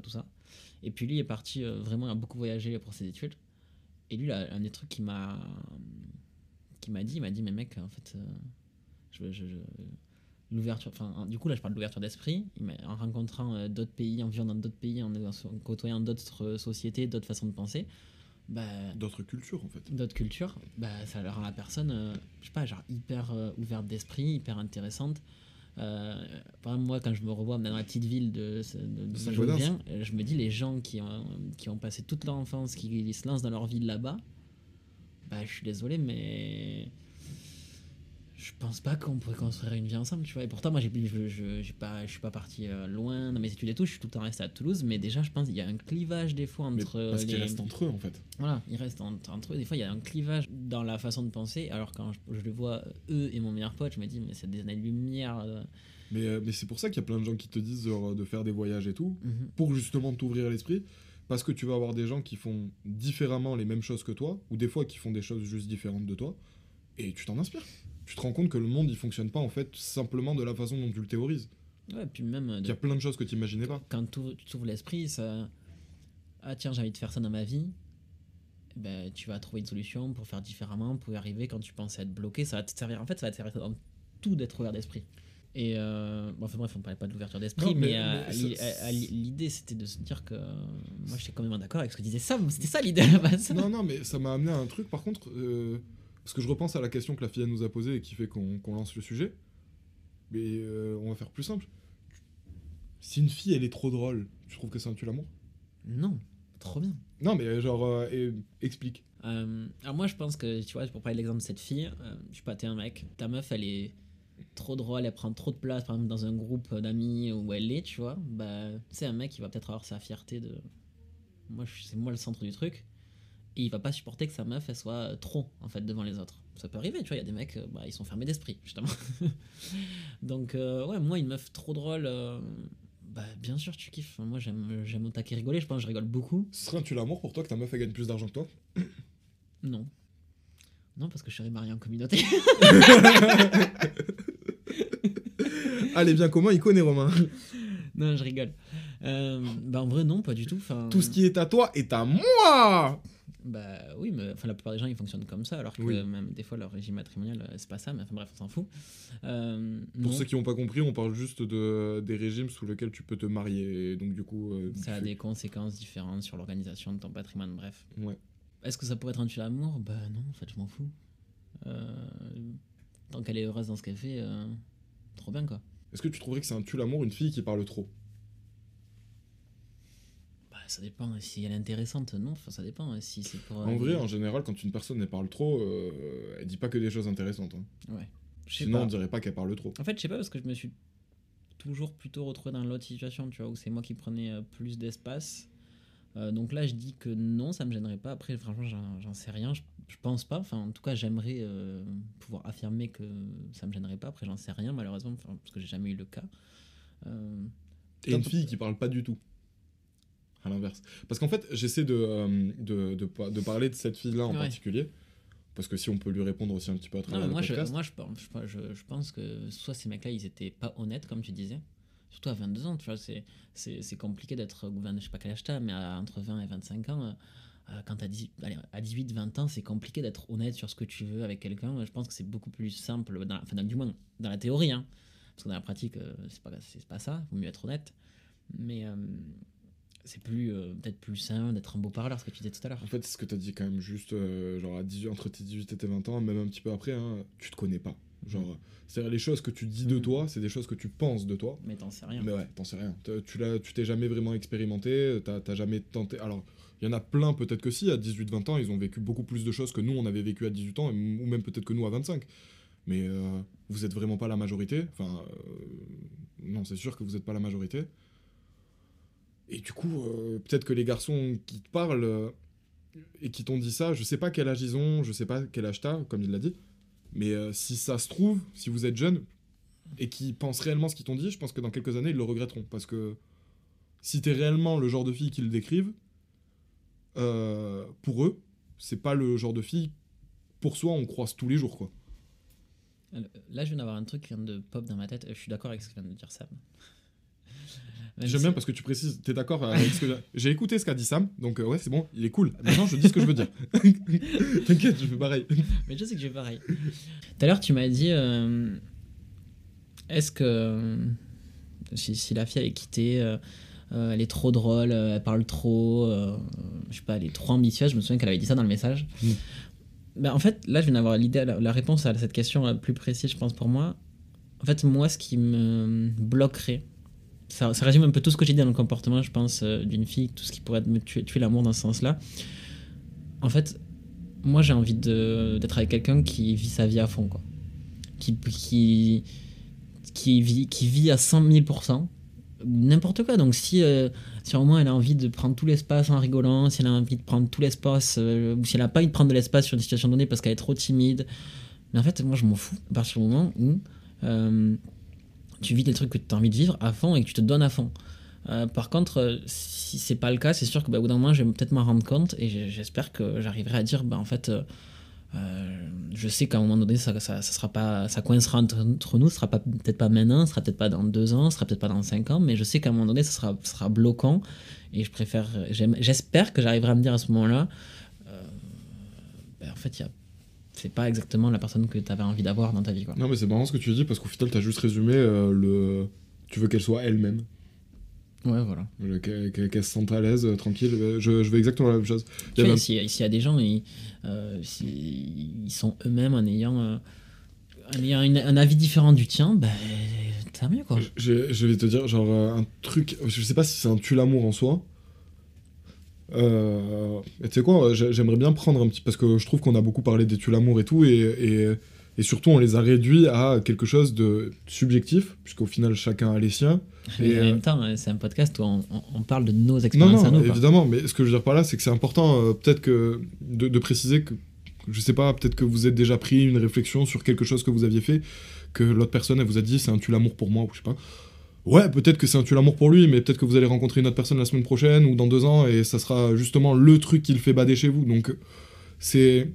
Speaker 5: today.
Speaker 2: ça, tout ça. Et puis lui est parti euh, vraiment à beaucoup voyager pour ses études. Et lui, là, un des trucs qui m'a qui m'a dit, il m'a dit, mais mec, en fait, euh, je, je, je- l'ouverture. Enfin, du coup, là, je parle d'ouverture d'esprit. mais En rencontrant euh, d'autres pays, en vivant dans d'autres pays, en, en côtoyant d'autres euh, sociétés, d'autres façons de penser, bah,
Speaker 3: D'autres cultures, en fait.
Speaker 2: d'autres cultures, bah, ça leur rend la personne, je sais pas, genre hyper ouverte d'esprit, hyper intéressante. Euh, moi, quand je me revois dans la petite ville de, de, de
Speaker 3: Saint-Gaudens.
Speaker 2: je me dis, les gens qui ont, qui ont passé toute leur enfance, qui se lancent dans leur vie là-bas, bah, je suis désolé, mais je pense pas qu'on pourrait construire une vie ensemble, tu vois. Et pourtant, moi, j'ai, je, je, j'ai pas, je suis pas parti euh, loin dans mes études et tout, je suis tout le temps resté à Toulouse, mais déjà, je pense qu'il y a un clivage des fois
Speaker 3: Mais
Speaker 2: entre
Speaker 3: parce qu'ils
Speaker 2: les-
Speaker 3: restent entre eux, en fait.
Speaker 2: voilà, ils restent entre, entre eux. Des fois, il y a un clivage dans la façon de penser. Alors, quand je, je le vois, eux et mon meilleur pote, je me dis, mais c'est des années-lumière. euh.
Speaker 3: Mais, euh, mais c'est pour ça qu'il y a plein de gens qui te disent de faire des voyages et tout,
Speaker 2: Mhm.
Speaker 3: pour justement t'ouvrir l'esprit. Parce que tu vas avoir des gens qui font différemment les mêmes choses que toi, ou des fois qui font des choses juste différentes de toi, et tu t'en inspires. Tu te rends compte que le monde il fonctionne pas en fait simplement de la façon dont tu le théorises.
Speaker 2: Ouais, puis même, euh,
Speaker 3: Il y a plein de choses que tu imaginais pas.
Speaker 2: quand tu t'ouvres l'esprit, ça. Ah, tiens, j'ai envie de faire ça dans ma vie. Eh Ben, tu vas trouver une solution pour faire différemment, pour y arriver quand tu pensais être bloqué. Ça va te servir. En fait, ça va te servir dans tout d'être ouvert d'esprit. Et euh, bon, enfin bref, on parlait pas de l'ouverture d'esprit, mais,
Speaker 3: mais-
Speaker 2: euh,
Speaker 3: mais
Speaker 2: l'idée c'était de se dire que moi j'étais quand même d'accord avec ce que disait Sam. C'était ça l'idée à la base.
Speaker 3: non, non, mais ça m'a amené à un truc par contre, euh, parce que je repense à la question que la fille nous a posée et qui fait qu'on lance le sujet. Mais euh, on va faire plus simple. Si une fille elle est trop drôle, tu trouves que c'est un tue l'amour?
Speaker 2: Non, trop bien.
Speaker 3: Non, mais genre, euh, et- explique.
Speaker 2: Euh, alors moi je pense que, tu vois, pour parler de l'exemple de cette fille, euh, je sais pas, t'es un mec, ta meuf elle est trop drôle, elle prend trop de place, par exemple dans un groupe d'amis où elle est, tu vois, bah c'est un mec qui va peut-être avoir sa fierté de... Moi c'est moi le centre du truc, et il va pas supporter que sa meuf elle soit trop en fait devant les autres. Ça peut arriver, tu vois, il y a des mecs, euh, bah, ils sont fermés d'esprit, justement. Donc euh, ouais, moi une meuf trop drôle... euh, Bah, bien sûr, tu kiffes. Moi, j'aime, j'aime au taquet rigoler. Je pense que je rigole beaucoup.
Speaker 3: Ce serait un tue l'amour pour toi que ta meuf elle gagne plus d'argent que toi?
Speaker 2: Non. Non, parce que je serais marié en communauté.
Speaker 3: Allez, bien comment il connaît Romain
Speaker 2: non, je rigole. Euh, bah, en vrai, non, pas du tout. Enfin,
Speaker 3: Tout ce qui est à toi est à moi
Speaker 2: Bah oui, mais enfin, la plupart des gens ils fonctionnent comme ça, alors que
Speaker 3: Oui.
Speaker 2: même des fois leur régime matrimonial euh, c'est pas ça, mais enfin bref, on s'en fout. Euh,
Speaker 3: Pour
Speaker 2: non,
Speaker 3: ceux qui n'ont pas compris, on parle juste de, des régimes sous lesquels tu peux te marier. Et donc, du coup. euh,
Speaker 2: ça a des conséquences différentes sur l'organisation de ton patrimoine, bref.
Speaker 3: Ouais.
Speaker 2: Est-ce que ça pourrait être un tue l'amour Bah non, en fait, je m'en fous. Euh, tant qu'elle est heureuse dans ce qu'elle fait, trop bien quoi.
Speaker 3: Est-ce que tu trouverais que c'est un tue l'amour une fille qui parle trop?
Speaker 2: Ça dépend, si elle est intéressante, non, enfin ça dépend. Si c'est pour.
Speaker 3: En vrai, en général, quand une personne elle parle trop, euh, elle dit pas que des choses intéressantes. hein.
Speaker 2: Ouais.
Speaker 3: Sinon,
Speaker 2: pas.
Speaker 3: on dirait pas qu'elle parle trop.
Speaker 2: En fait, je sais pas parce que je me suis toujours plutôt retrouvé dans l'autre situation, tu vois, où c'est moi qui prenais euh, plus d'espace. Euh, donc là, je dis que non, ça me gênerait pas. Après, franchement, j'en sais rien. Je, je pense pas. Enfin, en tout cas, j'aimerais euh, pouvoir affirmer que ça me gênerait pas. Après, j'en sais rien, malheureusement, parce que j'ai jamais eu le cas. Euh,
Speaker 3: Et une fille qui parle pas du tout. À l'inverse. Parce qu'en fait, j'essaie de, euh, de, de, pa- de parler de cette fille-là en
Speaker 2: Ouais.
Speaker 3: particulier. Parce que si on peut lui répondre aussi un petit peu à
Speaker 2: Non,
Speaker 3: travers
Speaker 2: mais
Speaker 3: le
Speaker 2: moi, je,
Speaker 3: podcast.
Speaker 2: moi je, pense- je, je- je pense que soit ces mecs-là, ils étaient pas honnêtes, comme tu disais. Surtout à 22 ans, tu vois, c'est, c'est, c'est compliqué d'être, ou 20 je sais pas quel âge mais à- entre 20 et 25 ans, euh, euh, quand t'as 18, allez, à 18, 20 ans, c'est compliqué d'être honnête sur ce que tu veux avec quelqu'un. Je pense que c'est beaucoup plus simple, dans, enfin, dans- du moins dans la théorie, hein. parce que dans la pratique, c'est pas, c'est pas ça, il vaut mieux être honnête. Mais euh, c'est plus, euh, peut-être plus simple d'être un beau parleur, ce que tu disais tout à l'heure.
Speaker 3: En fait, ce que t'as dit quand même juste, euh, genre à 18, entre tes 18 et tes 20 ans, même un petit peu après, hein, tu te connais pas. Genre, c'est-à-dire les choses que tu dis de toi, c'est des choses que tu penses de toi.
Speaker 2: Mais t'en sais rien.
Speaker 3: Mais ouais, t'en sais rien. Tu l'as, tu t'es jamais vraiment expérimenté, t'as jamais tenté. Alors, il y en a plein, peut-être que si, à 18-20 ans, ils ont vécu beaucoup plus de choses que nous, on avait vécu à 18 ans, ou même peut-être que nous à 25. Mais euh, vous êtes vraiment pas la majorité. Enfin, non, c'est sûr que vous êtes pas la majorité. Et du coup, euh, peut-être que les garçons qui te parlent euh, et qui t'ont dit ça, je sais pas quel âge ils ont, je sais pas quel âge t'as, comme il l'a dit. Mais euh, si ça se trouve, si vous êtes jeune et qu'ils pensent réellement ce qu'ils t'ont dit, je pense que dans quelques années, ils le regretteront. Parce que si t'es réellement le genre de fille qu'ils décrivent, pour eux, c'est pas le genre de fille pour soi on croise tous les jours, quoi.
Speaker 2: Là, je viens d'avoir un truc qui vient de pop dans ma tête. Je suis d'accord avec ce que vient de dire Sam.
Speaker 3: J'aime bien parce que tu précises, t'es d'accord avec ce que j'ai- écouté ce qu'a dit Sam, donc euh, ouais, c'est bon, il est cool. Maintenant, je dis ce que je veux dire. T'inquiète, je fais pareil.
Speaker 2: Mais je sais que j'ai pareil. Tout à l'heure, tu m'as dit. euh, est-ce que euh, si, si la fille elle est quittée, euh, elle est trop drôle, elle parle trop, je sais pas, elle est trop ambitieuse, je me souviens qu'elle avait dit ça dans le message.
Speaker 3: Mm.
Speaker 2: Ben, en fait, là, je viens d'avoir l'idée, la, la réponse à cette question plus précise, je pense, pour moi. En fait, moi, ce qui me bloquerait, ça, ça résume un peu tout ce que j'ai dit dans le comportement, je pense, euh, d'une fille, tout ce qui pourrait me tuer, tuer l'amour dans ce sens-là. En fait, moi, j'ai envie d'être avec quelqu'un qui vit sa vie à fond, quoi. Qui, qui, qui, vit, qui vit à 100 000%, n'importe quoi. Donc, si, euh, si au moins elle a envie de prendre tout l'espace en rigolant, si elle a envie de prendre tout l'espace, euh, ou si elle n'a pas envie de prendre de l'espace sur une situation donnée parce qu'elle est trop timide. Mais en fait, moi, je m'en fous. À partir du moment où euh, tu vis des trucs que tu as envie de vivre à fond et que tu te donnes à fond. Euh, par contre, euh, si c'est pas le cas, c'est sûr que bah, au bout d'un moment, je vais peut-être m'en rendre compte et j'espère que j'arriverai à dire, bah, en fait, euh, je sais qu'à un moment donné, ça, ça, sera pas, ça coincera entre, nous, ce sera peut-être pas maintenant, ce sera peut-être pas dans deux ans, ce sera peut-être pas dans cinq ans, mais je sais qu'à un moment donné, ça sera, bloquant et je préfère, j'espère que j'arriverai à me dire à ce moment-là, bah, en fait, il y a c'est pas exactement la personne que tu avais envie d'avoir dans ta vie. Quoi.
Speaker 3: Non, mais c'est marrant ce que tu dis parce qu'au final, t'as juste résumé euh, le. Tu veux qu'elle soit elle-même,
Speaker 2: Ouais, voilà.
Speaker 3: Le- qu'elle se sente à l'aise, euh, tranquille. Euh, Je, je veux exactement la même chose.
Speaker 2: Tu vois,
Speaker 3: même-
Speaker 2: s'il y, a- s'il y a des gens, ils, euh, ils sont eux-mêmes en ayant, en ayant une- un avis différent du tien, ben, tant mieux quoi.
Speaker 3: Je, je vais te dire, genre, un truc. Je sais pas si c'est un tue l'amour en soi. Euh, et tu sais quoi, j'ai- j'aimerais bien prendre un petit. Parce que je trouve qu'on a beaucoup parlé des l'amour et tout, et, et, et surtout on les a réduits à quelque chose de subjectif, puisqu'au final chacun a les siens.
Speaker 2: Et
Speaker 3: Et,
Speaker 2: en
Speaker 3: euh,
Speaker 2: même temps, c'est un podcast où on, parle de nos expériences
Speaker 3: non,
Speaker 2: à nous. quoi.
Speaker 3: évidemment, mais ce que je veux dire par là, c'est que c'est important, euh, peut-être que de, de préciser que, je sais pas, peut-être que vous êtes déjà pris une réflexion sur quelque chose que vous aviez fait, que l'autre personne, elle vous a dit c'est un tue l'amour pour moi, ou je sais pas. Ouais, peut-être que c'est un tue l'amour pour lui, mais peut-être que vous allez rencontrer une autre personne la semaine prochaine ou dans deux ans, et ça sera justement le truc qui le fait bader chez vous. Donc, c'est.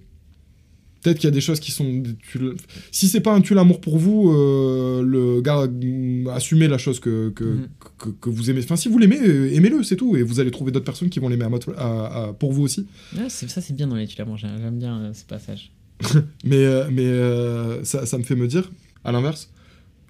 Speaker 3: Peut-être qu'il y a des choses qui sont. tue- Si c'est pas un tue l'amour pour vous, euh, le gars, mm, assumez la chose que, que,
Speaker 2: Mhm.
Speaker 3: que, que vous aimez. Enfin, si vous l'aimez, euh, aimez-le, c'est tout. Et vous allez trouver d'autres personnes qui vont l'aimer à votre- à- à- pour vous aussi.
Speaker 2: Ouais, ça, c'est bien dans les tu l'amour. J'aime bien euh, ce passage.
Speaker 3: Mais, euh, mais euh, ça, ça me fait me dire, à l'inverse,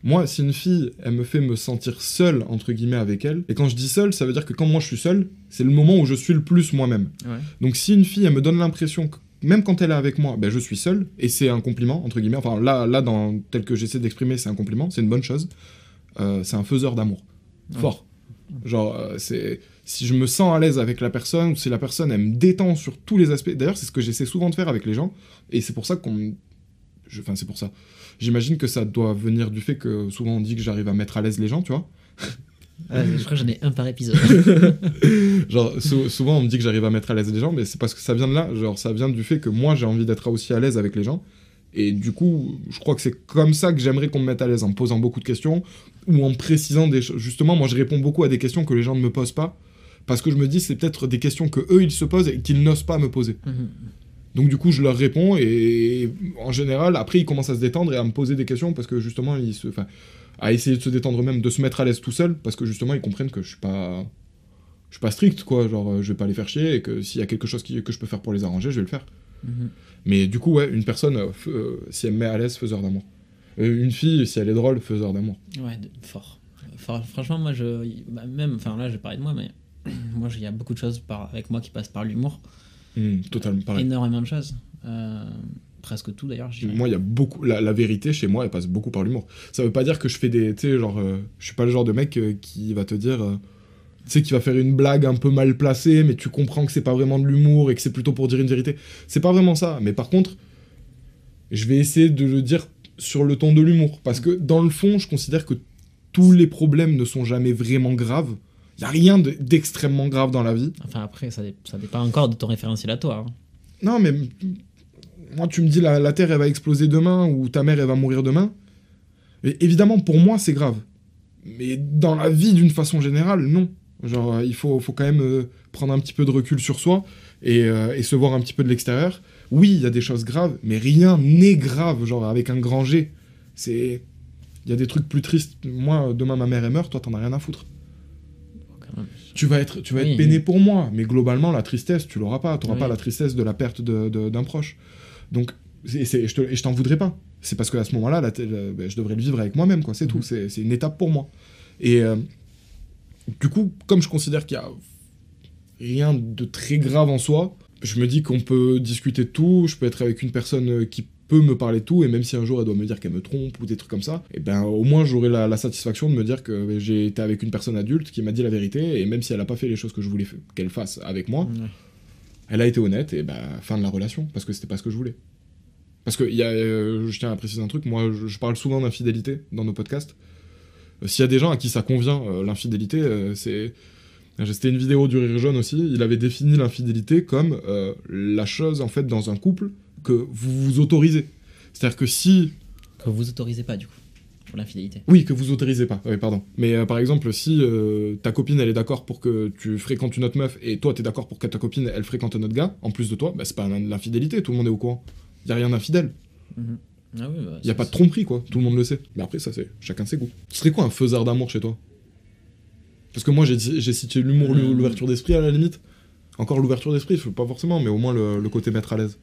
Speaker 3: moi, si une fille, elle me fait me sentir seul, entre guillemets, avec elle, et quand je dis seul, ça veut dire que quand moi je suis seul, c'est le moment où je suis le plus moi-même.
Speaker 2: Ouais.
Speaker 3: Donc si une fille, elle me donne l'impression que même quand elle est avec moi, ben, je suis seul, et c'est un compliment, entre guillemets, enfin là, là dans, tel que j'essaie d'exprimer, c'est un compliment, c'est une bonne chose, Euh, c'est un faiseur d'amour.
Speaker 2: Ouais.
Speaker 3: Fort. Genre, euh, c'est... Si je me sens à l'aise avec la personne, ou si la personne, elle me détend sur tous les aspects, d'ailleurs, c'est ce que j'essaie souvent de faire avec les gens, et c'est pour ça qu'on... je- Enfin, c'est pour ça. J'imagine que ça doit venir du fait que souvent on dit que j'arrive à mettre à l'aise les gens, tu vois.
Speaker 2: Ouais, je crois que j'en ai un par épisode.
Speaker 3: Genre, sou- souvent on me dit que j'arrive à mettre à l'aise les gens, mais c'est parce que ça vient de là. Genre, ça vient du fait que moi j'ai envie d'être aussi à l'aise avec les gens. Et du coup, je crois que c'est comme ça que j'aimerais qu'on me mette à l'aise, en me posant beaucoup de questions ou en précisant des choses. Justement, moi je réponds beaucoup à des questions que les gens ne me posent pas. Parce que je me dis, c'est peut-être des questions que eux ils se posent et qu'ils n'osent pas me poser.
Speaker 2: Mhm.
Speaker 3: Donc du coup, je leur réponds et en général, après, ils commencent à se détendre et à me poser des questions parce que justement, ils se, enfin, à essayer de se détendre même, de se mettre à l'aise tout seul parce que justement, ils comprennent que je suis pas, je suis pas strict quoi. Genre, euh, je vais pas les faire chier et que s'il y a quelque chose qui- que je peux faire pour les arranger, je vais le faire.
Speaker 2: Mhm.
Speaker 3: Mais du coup, ouais, une personne, euh, euh, si elle me met à l'aise, faiseur d'amour. Euh, une fille, si elle est drôle, faiseur d'amour.
Speaker 2: Ouais, fort. Fort. Franchement, moi, je. bah, même, enfin là, je vais parler de moi, mais moi, il y a beaucoup de choses par, avec moi qui passent par l'humour.
Speaker 3: Hmm, totalement pareil.
Speaker 2: Énormément de choses. Euh, presque tout d'ailleurs.
Speaker 3: Moi, il y a beaucoup. La, la vérité, chez moi, elle passe beaucoup par l'humour. Ça veut pas dire que je fais des. Tu sais, genre. euh, je suis pas le genre de mec euh, qui va te dire. tu sais, qui va faire une blague un peu mal placée, mais tu comprends que c'est pas vraiment de l'humour et que c'est plutôt pour dire une vérité. C'est pas vraiment ça. Mais par contre, je vais essayer de le dire sur le ton de l'humour. Parce que dans le fond, je considère que tous les problèmes ne sont jamais vraiment graves. Il y a rien de- d'extrêmement grave dans la vie.
Speaker 2: Enfin, après, ça, dé- ça dépend encore de ton référentiel à toi. hein.
Speaker 3: Non, mais moi, tu me dis la, la Terre, elle va exploser demain ou ta mère, elle va mourir demain. Et évidemment, pour moi, c'est grave. Mais dans la vie, d'une façon générale, non. Genre, il faut, faut quand même euh, prendre un petit peu de recul sur soi et, euh, et se voir un petit peu de l'extérieur. Oui, il y a des choses graves, mais rien n'est grave, genre avec un grand G. C'est. Il y a des trucs plus tristes. Moi, demain, ma mère, elle meurt, toi, t'en as rien à foutre. Tu vas être, tu vas
Speaker 2: Oui.
Speaker 3: être peiné pour moi, mais globalement, la tristesse, tu l'auras pas. Tu n'auras
Speaker 2: Oui.
Speaker 3: pas la tristesse de la perte d'un proche. Donc, te- et je t'en voudrais pas. C'est parce qu'à ce moment-là, euh, ben, je devrais le vivre avec moi-même, quoi. C'est tout.
Speaker 2: Mhm.
Speaker 3: C'est c'est une étape pour moi. Et euh, du coup, comme je considère qu'il y a rien de très grave en soi, je me dis qu'on peut discuter de tout. Je peux être avec une personne euh, qui peut me parler de tout, et même si un jour elle doit me dire qu'elle me trompe ou des trucs comme ça, et ben au moins j'aurai la, la satisfaction de me dire que ben, j'ai été avec une personne adulte qui m'a dit la vérité, et même si elle a pas fait les choses que je voulais qu'elle fasse avec moi,
Speaker 2: Ouais.
Speaker 3: elle a été honnête, et ben fin de la relation, parce que c'était pas ce que je voulais. Parce que y a, euh, je tiens à préciser un truc, moi je, je parle souvent d'infidélité dans nos podcasts. Euh, S'il y a des gens à qui ça convient, euh, l'infidélité, c'est. C'était une vidéo du Rire Jaune aussi, il avait défini l'infidélité comme la chose en fait dans un couple que vous vous autorisez. C'est-à-dire que si.
Speaker 2: Que vous autorisez pas, du coup, pour l'infidélité.
Speaker 3: Oui, que vous autorisez pas, oui, pardon. Mais euh, par exemple, si euh, ta copine elle est d'accord pour que tu fréquentes une autre meuf et toi t'es d'accord pour que ta copine elle fréquente un autre gars, en plus de toi, bah, c'est pas l'infidélité, tout le monde est au courant. Y a rien d'infidèle.
Speaker 2: Ah oui, bah,
Speaker 3: Y a pas de tromperie, quoi. Tout le monde le sait. Mais après, ça, c'est chacun ses goûts. Ce serait quoi un faiseur d'amour chez toi? Parce que moi, j'ai cité l'humour,
Speaker 2: Euh.
Speaker 3: l'ouverture d'esprit à la limite. Encore l'ouverture d'esprit, pas forcément, mais au moins le, le côté mettre à l'aise.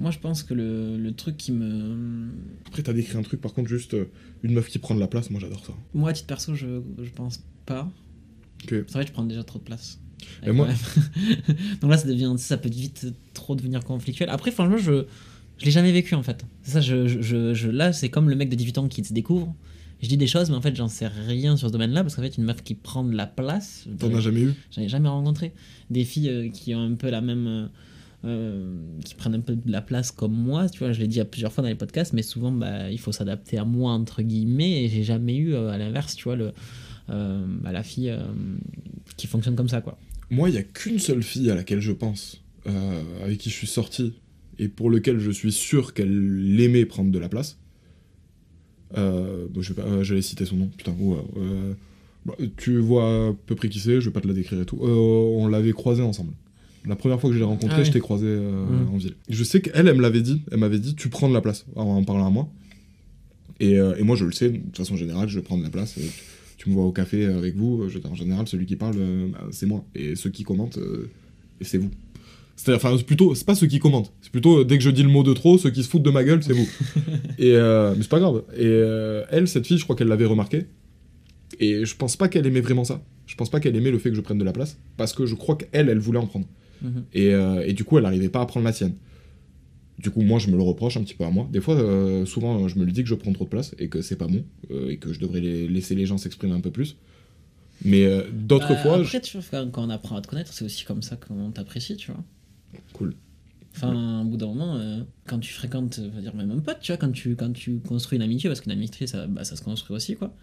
Speaker 2: Moi, je pense que le, le truc qui me.
Speaker 3: Après, t'as décrit un truc, par contre, juste euh, une meuf qui prend de la place, moi j'adore ça.
Speaker 2: Moi, à titre perso, je, je pense pas.
Speaker 3: Ok.
Speaker 2: C'est vrai que je prends déjà trop de place.
Speaker 3: Et moi-.
Speaker 2: Donc là, ça, devient, ça peut vite trop devenir conflictuel. Après, franchement, je, je l'ai jamais vécu en fait. C'est ça, je, je, je- là, c'est comme le mec de 18 ans qui se découvre. Je dis des choses, mais en fait, j'en sais rien sur ce domaine-là parce qu'en fait, une meuf qui prend de la place,
Speaker 3: T'en as jamais eu?
Speaker 2: j'en ai jamais rencontré. Des filles euh, qui ont un peu la même. euh, euh, qui prennent un peu de la place comme moi, tu vois, je l'ai dit à plusieurs fois dans les podcasts, mais souvent bah, il faut s'adapter à moi entre guillemets, et j'ai jamais eu euh, à l'inverse, tu vois, le, euh, bah, la fille euh, qui fonctionne comme ça, quoi.
Speaker 3: Moi, il y a qu'une seule fille à laquelle je pense, euh, avec qui je suis sorti, et pour lequel je suis sûr qu'elle aimait prendre de la place. Euh, je vais, pas, euh, vais citer son nom, putain. ouais, euh, bah, tu vois à peu près qui c'est, je vais pas te la décrire et tout. Euh, on l'avait croisé ensemble. La première fois que je l'ai rencontré,
Speaker 2: Ah
Speaker 3: je t'ai croisé euh,
Speaker 2: Mhm.
Speaker 3: en ville. Je sais qu'elle, elle me l'avait dit, elle m'avait dit, tu prends de la place, en, parlant à moi. Et, euh, et moi, je le sais, de façon générale, je prends de la place. euh, tu me vois au café avec vous, je- en général, celui qui parle, bah, c'est moi. Et ceux qui commentent, c'est vous. C'est-à-dire, enfin, c'est plutôt, c'est pas ceux qui commentent. C'est plutôt, dès que je dis le mot de trop, ceux qui se foutent de ma gueule, c'est vous. et, euh, mais c'est pas grave. Et euh, elle, cette fille, je crois qu'elle l'avait remarqué. Et je pense pas qu'elle aimait vraiment ça. Je pense pas qu'elle aimait le fait que je prenne de la place. Parce que je crois qu'elle, elle voulait en prendre.
Speaker 2: Mhm.
Speaker 3: Et, euh, et du coup, elle n'arrivait pas à prendre la sienne. Du coup, moi, je me le reproche un petit peu à moi. Des fois, euh, souvent, je me le dis que je prends trop de place et que c'est pas bon euh, et que je devrais les- laisser les gens s'exprimer un peu plus. Mais d'autres fois,
Speaker 2: Après, tu vois, quand on apprend à te connaître, c'est aussi comme ça qu'on t'apprécie, tu vois.
Speaker 3: je- cool.
Speaker 2: Enfin, au bout d'un moment, euh, quand tu fréquentes, on va dire même un pote, tu vois, quand tu, quand tu construis une amitié, parce qu'une amitié, ça, bah, ça se construit aussi, quoi.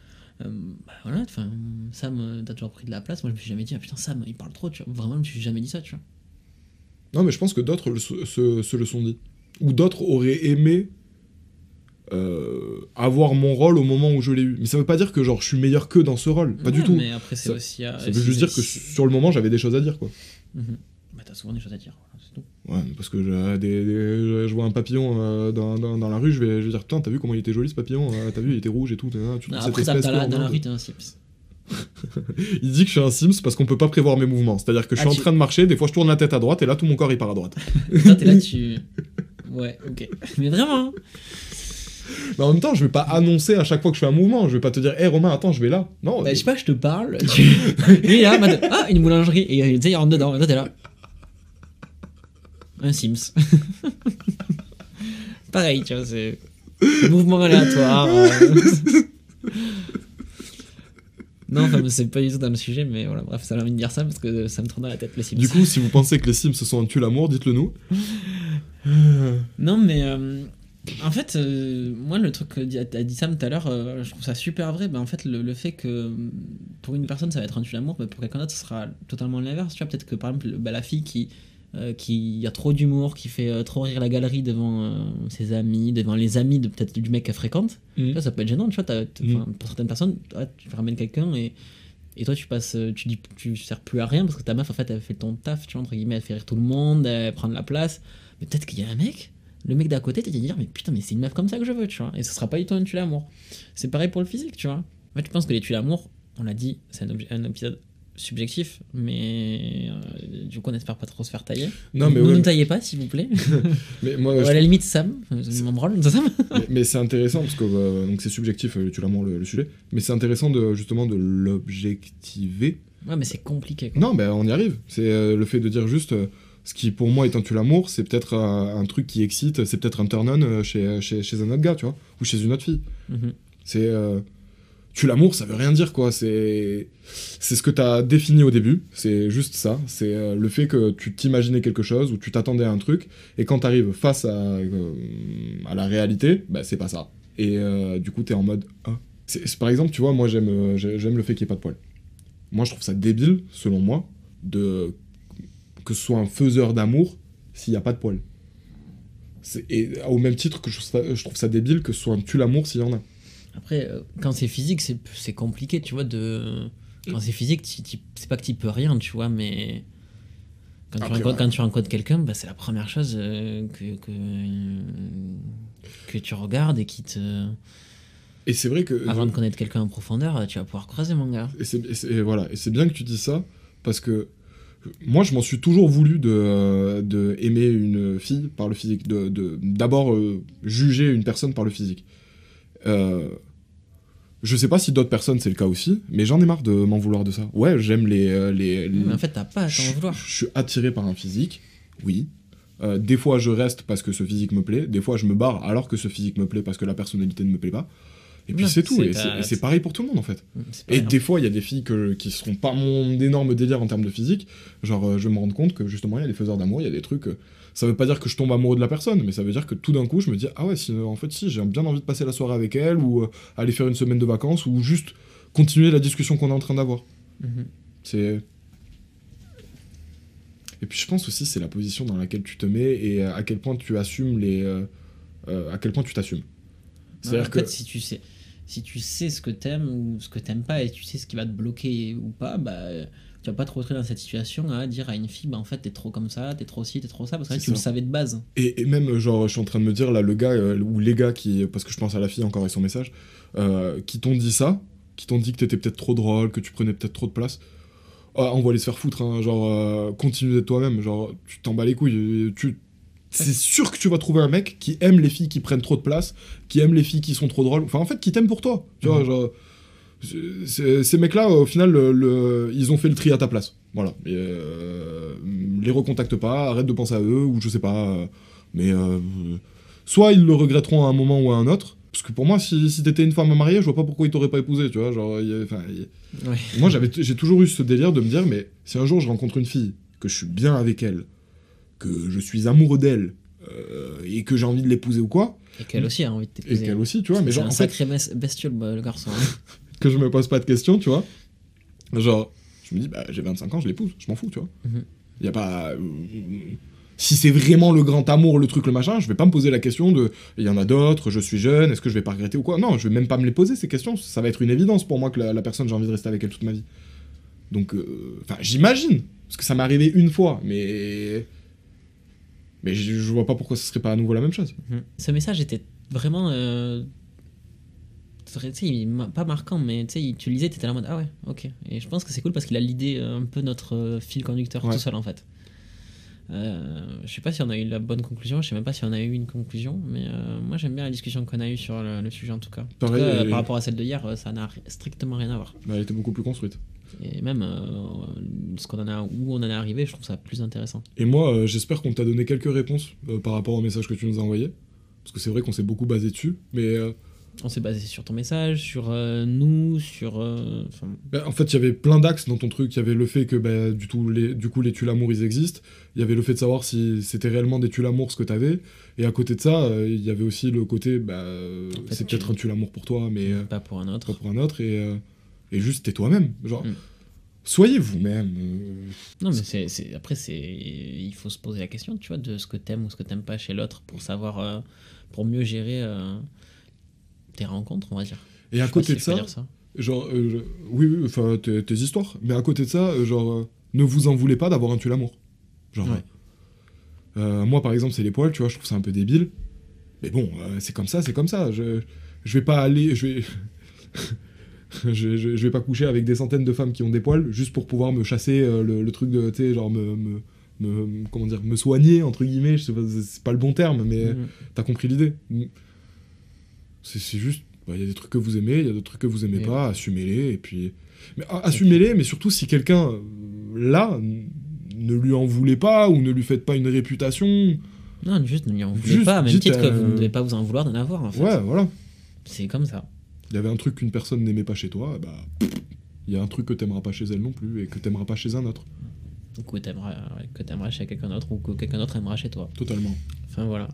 Speaker 2: Euh, bah voilà, enfin, Sam, t'as toujours pris de la place. Moi, je me suis jamais dit, ah putain, Sam, il parle trop, tu vois. Vraiment, je me suis jamais dit ça, tu vois.
Speaker 3: Non, mais je pense que d'autres le se, le sont dit. Ou d'autres auraient aimé euh, avoir mon rôle au moment où je l'ai eu. Mais ça veut pas dire que genre je suis meilleur que dans ce rôle. Pas du tout.
Speaker 2: Mais après, c'est
Speaker 3: Ça-
Speaker 2: aussi. euh,
Speaker 3: Ça veut juste dire que sur le moment, j'avais des choses à dire, quoi.
Speaker 2: Mhm. Bah, t'as souvent des choses à dire, c'est tout.
Speaker 3: Ouais, parce que je, des- des- je vois un papillon euh, dans, dans- dans la rue, je vais, je vais dire Putain, t'as vu comment il était joli ce papillon euh, T'as vu, il était rouge et tout. tu trouves
Speaker 2: après,
Speaker 3: espèce
Speaker 2: t'as la- dans la rue, t'es un Sims.
Speaker 3: Il dit que je suis un Sims parce qu'on peut pas prévoir mes mouvements. C'est-à-dire que je suis
Speaker 2: Ah,
Speaker 3: en
Speaker 2: tu-
Speaker 3: train de marcher, des fois je tourne la tête à droite et là tout mon corps il part à droite.
Speaker 2: T'es là, tu. Ouais, ok. Mais vraiment, hein.
Speaker 3: Mais en même temps, je vais pas annoncer à chaque fois que je fais un mouvement. Je vais pas te dire Hé Romain, attends, je vais là. Non.
Speaker 2: Bah, je sais pas, je te parle. Tu... Lui, là, mode, ah, une boulangerie. Et euh, tu sais, il rentre dedans. Et toi, t'es là. Un Sims. Pareil, tu vois, c'est. Mouvement aléatoire. euh. Non, enfin, c'est pas du tout dans le sujet, mais voilà, bref, ça m'a envie de dire ça parce que ça me tourne dans la tête, le Sims.
Speaker 3: Du coup, si vous pensez que les Sims se sont un tue l'amour, dites-le nous.
Speaker 2: Non, mais euh, en fait, euh, moi, le truc que a dit Sam tout à l'heure, euh, je trouve ça super vrai. Ben, en fait, le, le fait que pour une personne, ça va être un tue-l'amour, mais pour quelqu'un d'autre, ce sera totalement l'inverse. Tu vois, peut-être que par exemple, le- bah, la fille qui, euh, qui a trop d'humour, qui fait euh, trop rire la galerie devant euh, ses amis, devant les amis de peut-être du mec qu'elle fréquente, tu vois, ça peut être gênant. Tu vois, t'as- t'as-
Speaker 3: Mhm.
Speaker 2: certaines personnes, ouais, tu ramènes quelqu'un et. Et toi, tu passes, tu dis, tu sers plus à rien parce que ta meuf, en fait, elle fait ton taf, tu vois, entre guillemets, elle fait rire tout le monde, elle prend de la place. Mais peut-être qu'il y a un mec, le mec d'à côté, tu vas dire, mais putain, mais c'est une meuf comme ça que je veux, tu vois. Et ce sera pas du tout un tue l'amour. C'est pareil pour le physique, tu vois. En fait, je pense que les tue l'amour, on l'a dit, c'est un, obje- un épisode subjectif, mais euh, du coup, on espère pas trop se faire tailler.
Speaker 3: Non, mais
Speaker 2: ne
Speaker 3: ouais,
Speaker 2: nous taillez pas, s'il vous plaît.
Speaker 3: mais moi,
Speaker 2: à la limite, Sam. M'en branle, Sam.
Speaker 3: mais, mais c'est intéressant parce que euh, donc c'est subjectif euh, tu l'amour le, le sujet mais c'est intéressant de justement de l'objectiver
Speaker 2: Ouais, mais c'est compliqué. Quoi.
Speaker 3: non ben on y arrive c'est euh, le fait de dire juste euh, ce qui pour moi est un tue l'amour c'est peut-être un, truc qui excite c'est peut-être un turn on euh, chez, chez, chez un autre gars tu vois ou chez une autre fille
Speaker 2: Mhm.
Speaker 3: c'est tue l'amour ça veut rien dire quoi. C'est ce que tu as défini au début. C'est juste ça. C'est euh, le fait que tu t'imaginais quelque chose ou tu t'attendais à un truc. Et quand tu arrives face à, euh, à la réalité bah, c'est pas ça. Et euh, du coup tu es en mode ah. Par exemple tu vois moi j'aime j'ai- j'aime le fait qu'il n'y ait pas de poils. Moi je trouve ça débile selon moi de que ce soit un faiseur d'amour s'il n'y a pas de poils. Et au même titre que je trouve ça, je trouve ça débile que ce soit un tue l'amour s'il y en a
Speaker 2: Après, euh, quand c'est physique, c'est compliqué, tu vois, de... Quand c'est physique, c'est pas que tu peux rien, tu vois, mais... Quand tu, rencontres,
Speaker 3: ouais.
Speaker 2: quand tu rencontres quelqu'un, bah, c'est la première chose euh, que, que, que tu regardes et qui te...
Speaker 3: et c'est vrai que
Speaker 2: Avant de connaître quelqu'un en profondeur, tu vas pouvoir creuser, mon gars.
Speaker 3: Et c'est et voilà, et c'est bien que tu dis ça, parce que moi, je m'en suis toujours voulu de, de aimer une fille par le physique, de de- d'abord euh, juger une personne par le physique. Euh, je sais pas si d'autres personnes c'est le cas aussi, mais j'en ai marre de m'en vouloir de ça. Ouais, j'aime les, euh, les, les-
Speaker 2: Mais en fait, t'as pas à t'en vouloir.
Speaker 3: je suis attiré par un physique, oui. Euh, des fois, je reste parce que ce physique me plaît. Des fois, je me barre alors que ce physique me plaît parce que la personnalité ne me plaît pas. Et puis c'est tout.
Speaker 2: c'est
Speaker 3: Et c'est- pareil pour tout le monde en fait.
Speaker 2: Pas
Speaker 3: Et des fois, il y a des filles que, qui seront pas mon énorme délire en termes de physique. Genre, euh, je me rends compte que justement, il y a des faiseurs d'amour, il y a des trucs. Ça veut pas dire que je tombe amoureux de la personne, mais ça veut dire que tout d'un coup, je me dis, ah ouais, si, en fait, si, j'ai bien envie de passer la soirée avec elle, ou euh, aller faire une semaine de vacances, ou juste continuer la discussion qu'on est en train d'avoir.
Speaker 2: Mhm.
Speaker 3: C'est. Et puis, je pense aussi, c'est la position dans laquelle tu te mets et euh, à quel point tu assumes les. euh, euh, à quel point tu t'assumes. C'est-à-dire
Speaker 2: en
Speaker 3: que.
Speaker 2: fait, si tu sais, si tu sais ce que t'aimes ou ce que t'aimes pas et tu sais ce qui va te bloquer ou pas, bah tu vas pas te retrouver dans cette situation à dire à une fille, bah en fait t'es trop comme ça, t'es trop ci, t'es trop ça, parce que tu le savais de base.
Speaker 3: Et, et même, genre, je suis en train de me dire, là, le gars, euh, ou les gars qui, parce que je pense à la fille encore et son message, euh, qui t'ont dit ça, qui t'ont dit que t'étais peut-être trop drôle, que tu prenais peut-être trop de place, ah, on va les se faire foutre, hein, genre, euh, continue d'être toi-même, genre, tu t'en bats les couilles, tu... C'est sûr que tu vas trouver un mec qui aime les filles qui prennent trop de place, qui aime les filles qui sont trop drôles, enfin, en fait, qui t'aime pour toi, tu vois,
Speaker 2: Mhm.
Speaker 3: genre... Ces mecs-là, au final, le- le- ils ont fait le tri à ta place. Voilà. Et, euh, les recontacte pas, arrête de penser à eux, ou je sais pas. mais euh, soit ils le regretteront à un moment ou à un autre. Parce que pour moi, si, si t'étais une femme à marier, je vois pas pourquoi ils t'auraient pas épousé, tu vois. Genre, y y
Speaker 2: Ouais.
Speaker 3: moi, j'ai toujours eu ce délire de me dire, mais si un jour je rencontre une fille, que je suis bien avec elle, que je suis amoureux d'elle, euh, et que j'ai envie de l'épouser ou quoi,
Speaker 2: Et qu'elle aussi a envie de
Speaker 3: et
Speaker 2: t'épouser.
Speaker 3: qu'elle aussi, tu vois, mais
Speaker 2: C'est
Speaker 3: genre,
Speaker 2: un
Speaker 3: en fait,
Speaker 2: sacré mes- bestiole, bah, le garçon. hein.
Speaker 3: que je me pose pas de questions, tu vois. Genre, je me dis, bah, j'ai 25 ans, je l'épouse, je m'en fous, tu vois.
Speaker 2: Mhm.
Speaker 3: Y a pas. Si c'est vraiment le grand amour, le truc, le machin, je vais pas me poser la question de. Il y en a d'autres, je suis jeune, est-ce que je vais pas regretter ou quoi? Non, je vais même pas me les poser ces questions. Ça va être une évidence pour moi que la, la personne, j'ai envie de rester avec elle toute ma vie. Donc, euh, enfin, j'imagine, parce que ça m'est arrivé une fois, mais. Mais je, je vois pas pourquoi ce serait pas à nouveau la même chose.
Speaker 2: Mhm. Ce message était vraiment. euh, très- il pas marquant, mais tu sais, il- tu le lisais, tu étais là en mode Ah ouais, ok. Et je pense que c'est cool parce qu'il a l'idée euh, un peu notre euh, fil conducteur
Speaker 3: Ouais.
Speaker 2: tout seul en fait. Euh, je sais pas si on a eu la bonne conclusion, je sais même pas si on a eu une conclusion, mais euh, moi j'aime bien la discussion qu'on a eue sur le, le sujet en tout cas. En tout
Speaker 3: Pareil,
Speaker 2: cas,
Speaker 3: et-
Speaker 2: par rapport à celle de hier, ça n'a ri- strictement rien à voir.
Speaker 3: Bah, elle était beaucoup plus construite.
Speaker 2: Et même euh, ce qu'on en a, où on en est arrivé, je trouve ça plus intéressant.
Speaker 3: Et moi, j'espère qu'on t'a donné quelques réponses par rapport au message que tu nous as envoyé. Parce que c'est vrai qu'on s'est beaucoup basé dessus. Mais
Speaker 2: On s'est basé sur ton message, sur euh, nous, sur. euh,
Speaker 3: bah, en fait, il y avait plein d'axes dans ton truc. Il y avait le fait que bah, du, tout, les, du coup, les tue l'amour, ils existent. Il y avait le fait de savoir si c'était réellement des tue l'amour ce que t'avais. Et à côté de ça, euh, il y avait aussi le côté, bah,
Speaker 2: En fait,
Speaker 3: c'est peut-être un tue l'amour pour toi, mais euh,
Speaker 2: pas pour un autre.
Speaker 3: pas pour un autre. Et, et juste, t'es toi-même. Genre,
Speaker 2: Mm.
Speaker 3: soyez vous-même.
Speaker 2: Non, mais c'est, c'est- après, c'est, il faut se poser la question, tu vois, de ce que t'aimes ou ce que t'aimes pas chez l'autre pour savoir, pour mieux gérer tes rencontres, on va dire.
Speaker 3: Et à
Speaker 2: Je
Speaker 3: côté de ça. Genre, euh, je- oui, oui, enfin, tes, tes histoires. Mais à côté de ça, euh, genre, euh, ne vous en voulez pas d'avoir un tue l'amour. Genre,
Speaker 2: Ouais.
Speaker 3: euh, moi, par exemple, c'est les poils, tu vois, je trouve ça un peu débile. Mais bon, c'est comme ça, c'est comme ça. Je, je vais pas aller. Je vais. je, je, je vais pas coucher avec des centaines de femmes qui ont des poils juste pour pouvoir me chasser euh, le, le truc de, tu sais, genre me, me, me- comment dire, me soigner, entre guillemets, je sais pas, c'est- pas le bon terme, mais
Speaker 2: Mhm.
Speaker 3: t'as compris l'idée. C'est c'est juste, bah, il y a des trucs que vous aimez, il y a d'autres trucs que vous aimez
Speaker 2: Et
Speaker 3: pas, assumez-les, et puis... Mais a- assumez-les, mais surtout si quelqu'un, euh, là, ne lui en voulez pas, ou ne lui faites pas une réputation...
Speaker 2: Non, juste ne lui en voulez
Speaker 3: Juste
Speaker 2: pas, même
Speaker 3: dites,
Speaker 2: titre que vous
Speaker 3: euh,
Speaker 2: ne devez pas vous en vouloir d'en avoir en fait.
Speaker 3: Ouais, voilà.
Speaker 2: C'est comme ça.
Speaker 3: Il y avait un truc qu'une personne n'aimait pas chez toi, bah... Il y a un truc que t'aimeras pas chez elle non plus, et que t'aimeras pas chez un autre.
Speaker 2: Ou que t'aimeras que t'aimeras chez quelqu'un d'autre ou que quelqu'un d'autre aimera chez toi.
Speaker 3: Totalement.
Speaker 2: Enfin voilà.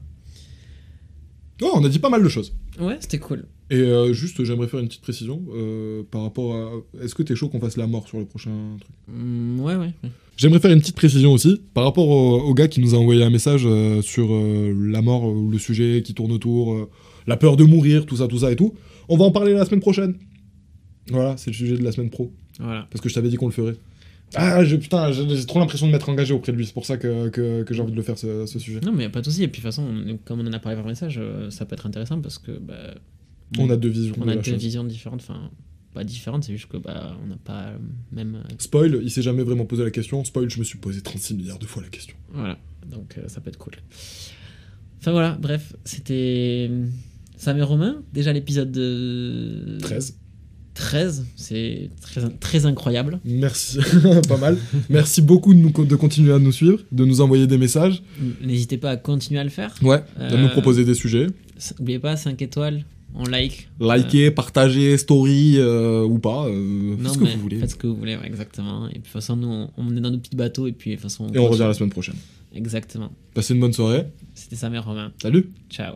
Speaker 3: Oh, on a dit pas mal de choses.
Speaker 2: Ouais, c'était cool.
Speaker 3: Et euh, juste, j'aimerais faire une petite précision euh, par rapport à. Est-ce que t'es chaud qu'on fasse la mort sur le prochain truc?
Speaker 2: Mm, ouais, ouais. ouais.
Speaker 3: J'aimerais faire une petite précision aussi par rapport au, au gars qui nous a envoyé un message euh, sur la mort, le sujet qui tourne autour, la peur de mourir, tout ça, tout ça et tout. On va en parler la semaine prochaine. Voilà, c'est le sujet de la semaine pro.
Speaker 2: Voilà.
Speaker 3: Parce que je t'avais dit qu'on le ferait. Ah, je, putain, j'ai trop l'impression de m'être engagé auprès de lui. C'est pour ça que, que, que j'ai envie de le faire, ce, ce sujet.
Speaker 2: Non, mais y a pas de souci. Et puis de toute façon, on- comme on en a parlé par message, euh, ça peut être intéressant parce que bah,
Speaker 3: On a deux visions.
Speaker 2: on
Speaker 3: de
Speaker 2: a
Speaker 3: la
Speaker 2: deux
Speaker 3: chose.
Speaker 2: visions différentes. Enfin, pas différentes, c'est juste que bah, on n'a pas euh, même. euh,
Speaker 3: Spoil, il s'est jamais vraiment posé la question. Spoil, je me suis posé 36 milliards de fois la question.
Speaker 2: Voilà. Donc euh, ça peut être cool. Enfin voilà, bref, c'était Sam et Romain. Déjà l'épisode de
Speaker 3: 13.
Speaker 2: 13, c'est très, très incroyable.
Speaker 3: Merci, pas mal. Merci beaucoup de, nous, de continuer à nous suivre, de nous envoyer des messages.
Speaker 2: N'hésitez pas à continuer à le faire.
Speaker 3: Ouais, de
Speaker 2: Euh,
Speaker 3: nous proposer des sujets.
Speaker 2: N'oubliez pas 5 étoiles, on like.
Speaker 3: Liker, partager, story euh, ou pas, euh,
Speaker 2: Non,
Speaker 3: ce que
Speaker 2: mais
Speaker 3: vous voulez.
Speaker 2: Faites ce que vous voulez, ouais, exactement. Et puis de toute façon, nous, on, on est dans nos petits bateaux et puis de toute façon.
Speaker 3: Et on revient la semaine prochaine.
Speaker 2: Exactement.
Speaker 3: Passez une bonne soirée.
Speaker 2: C'était Sam et Romain.
Speaker 3: Salut
Speaker 2: Ciao.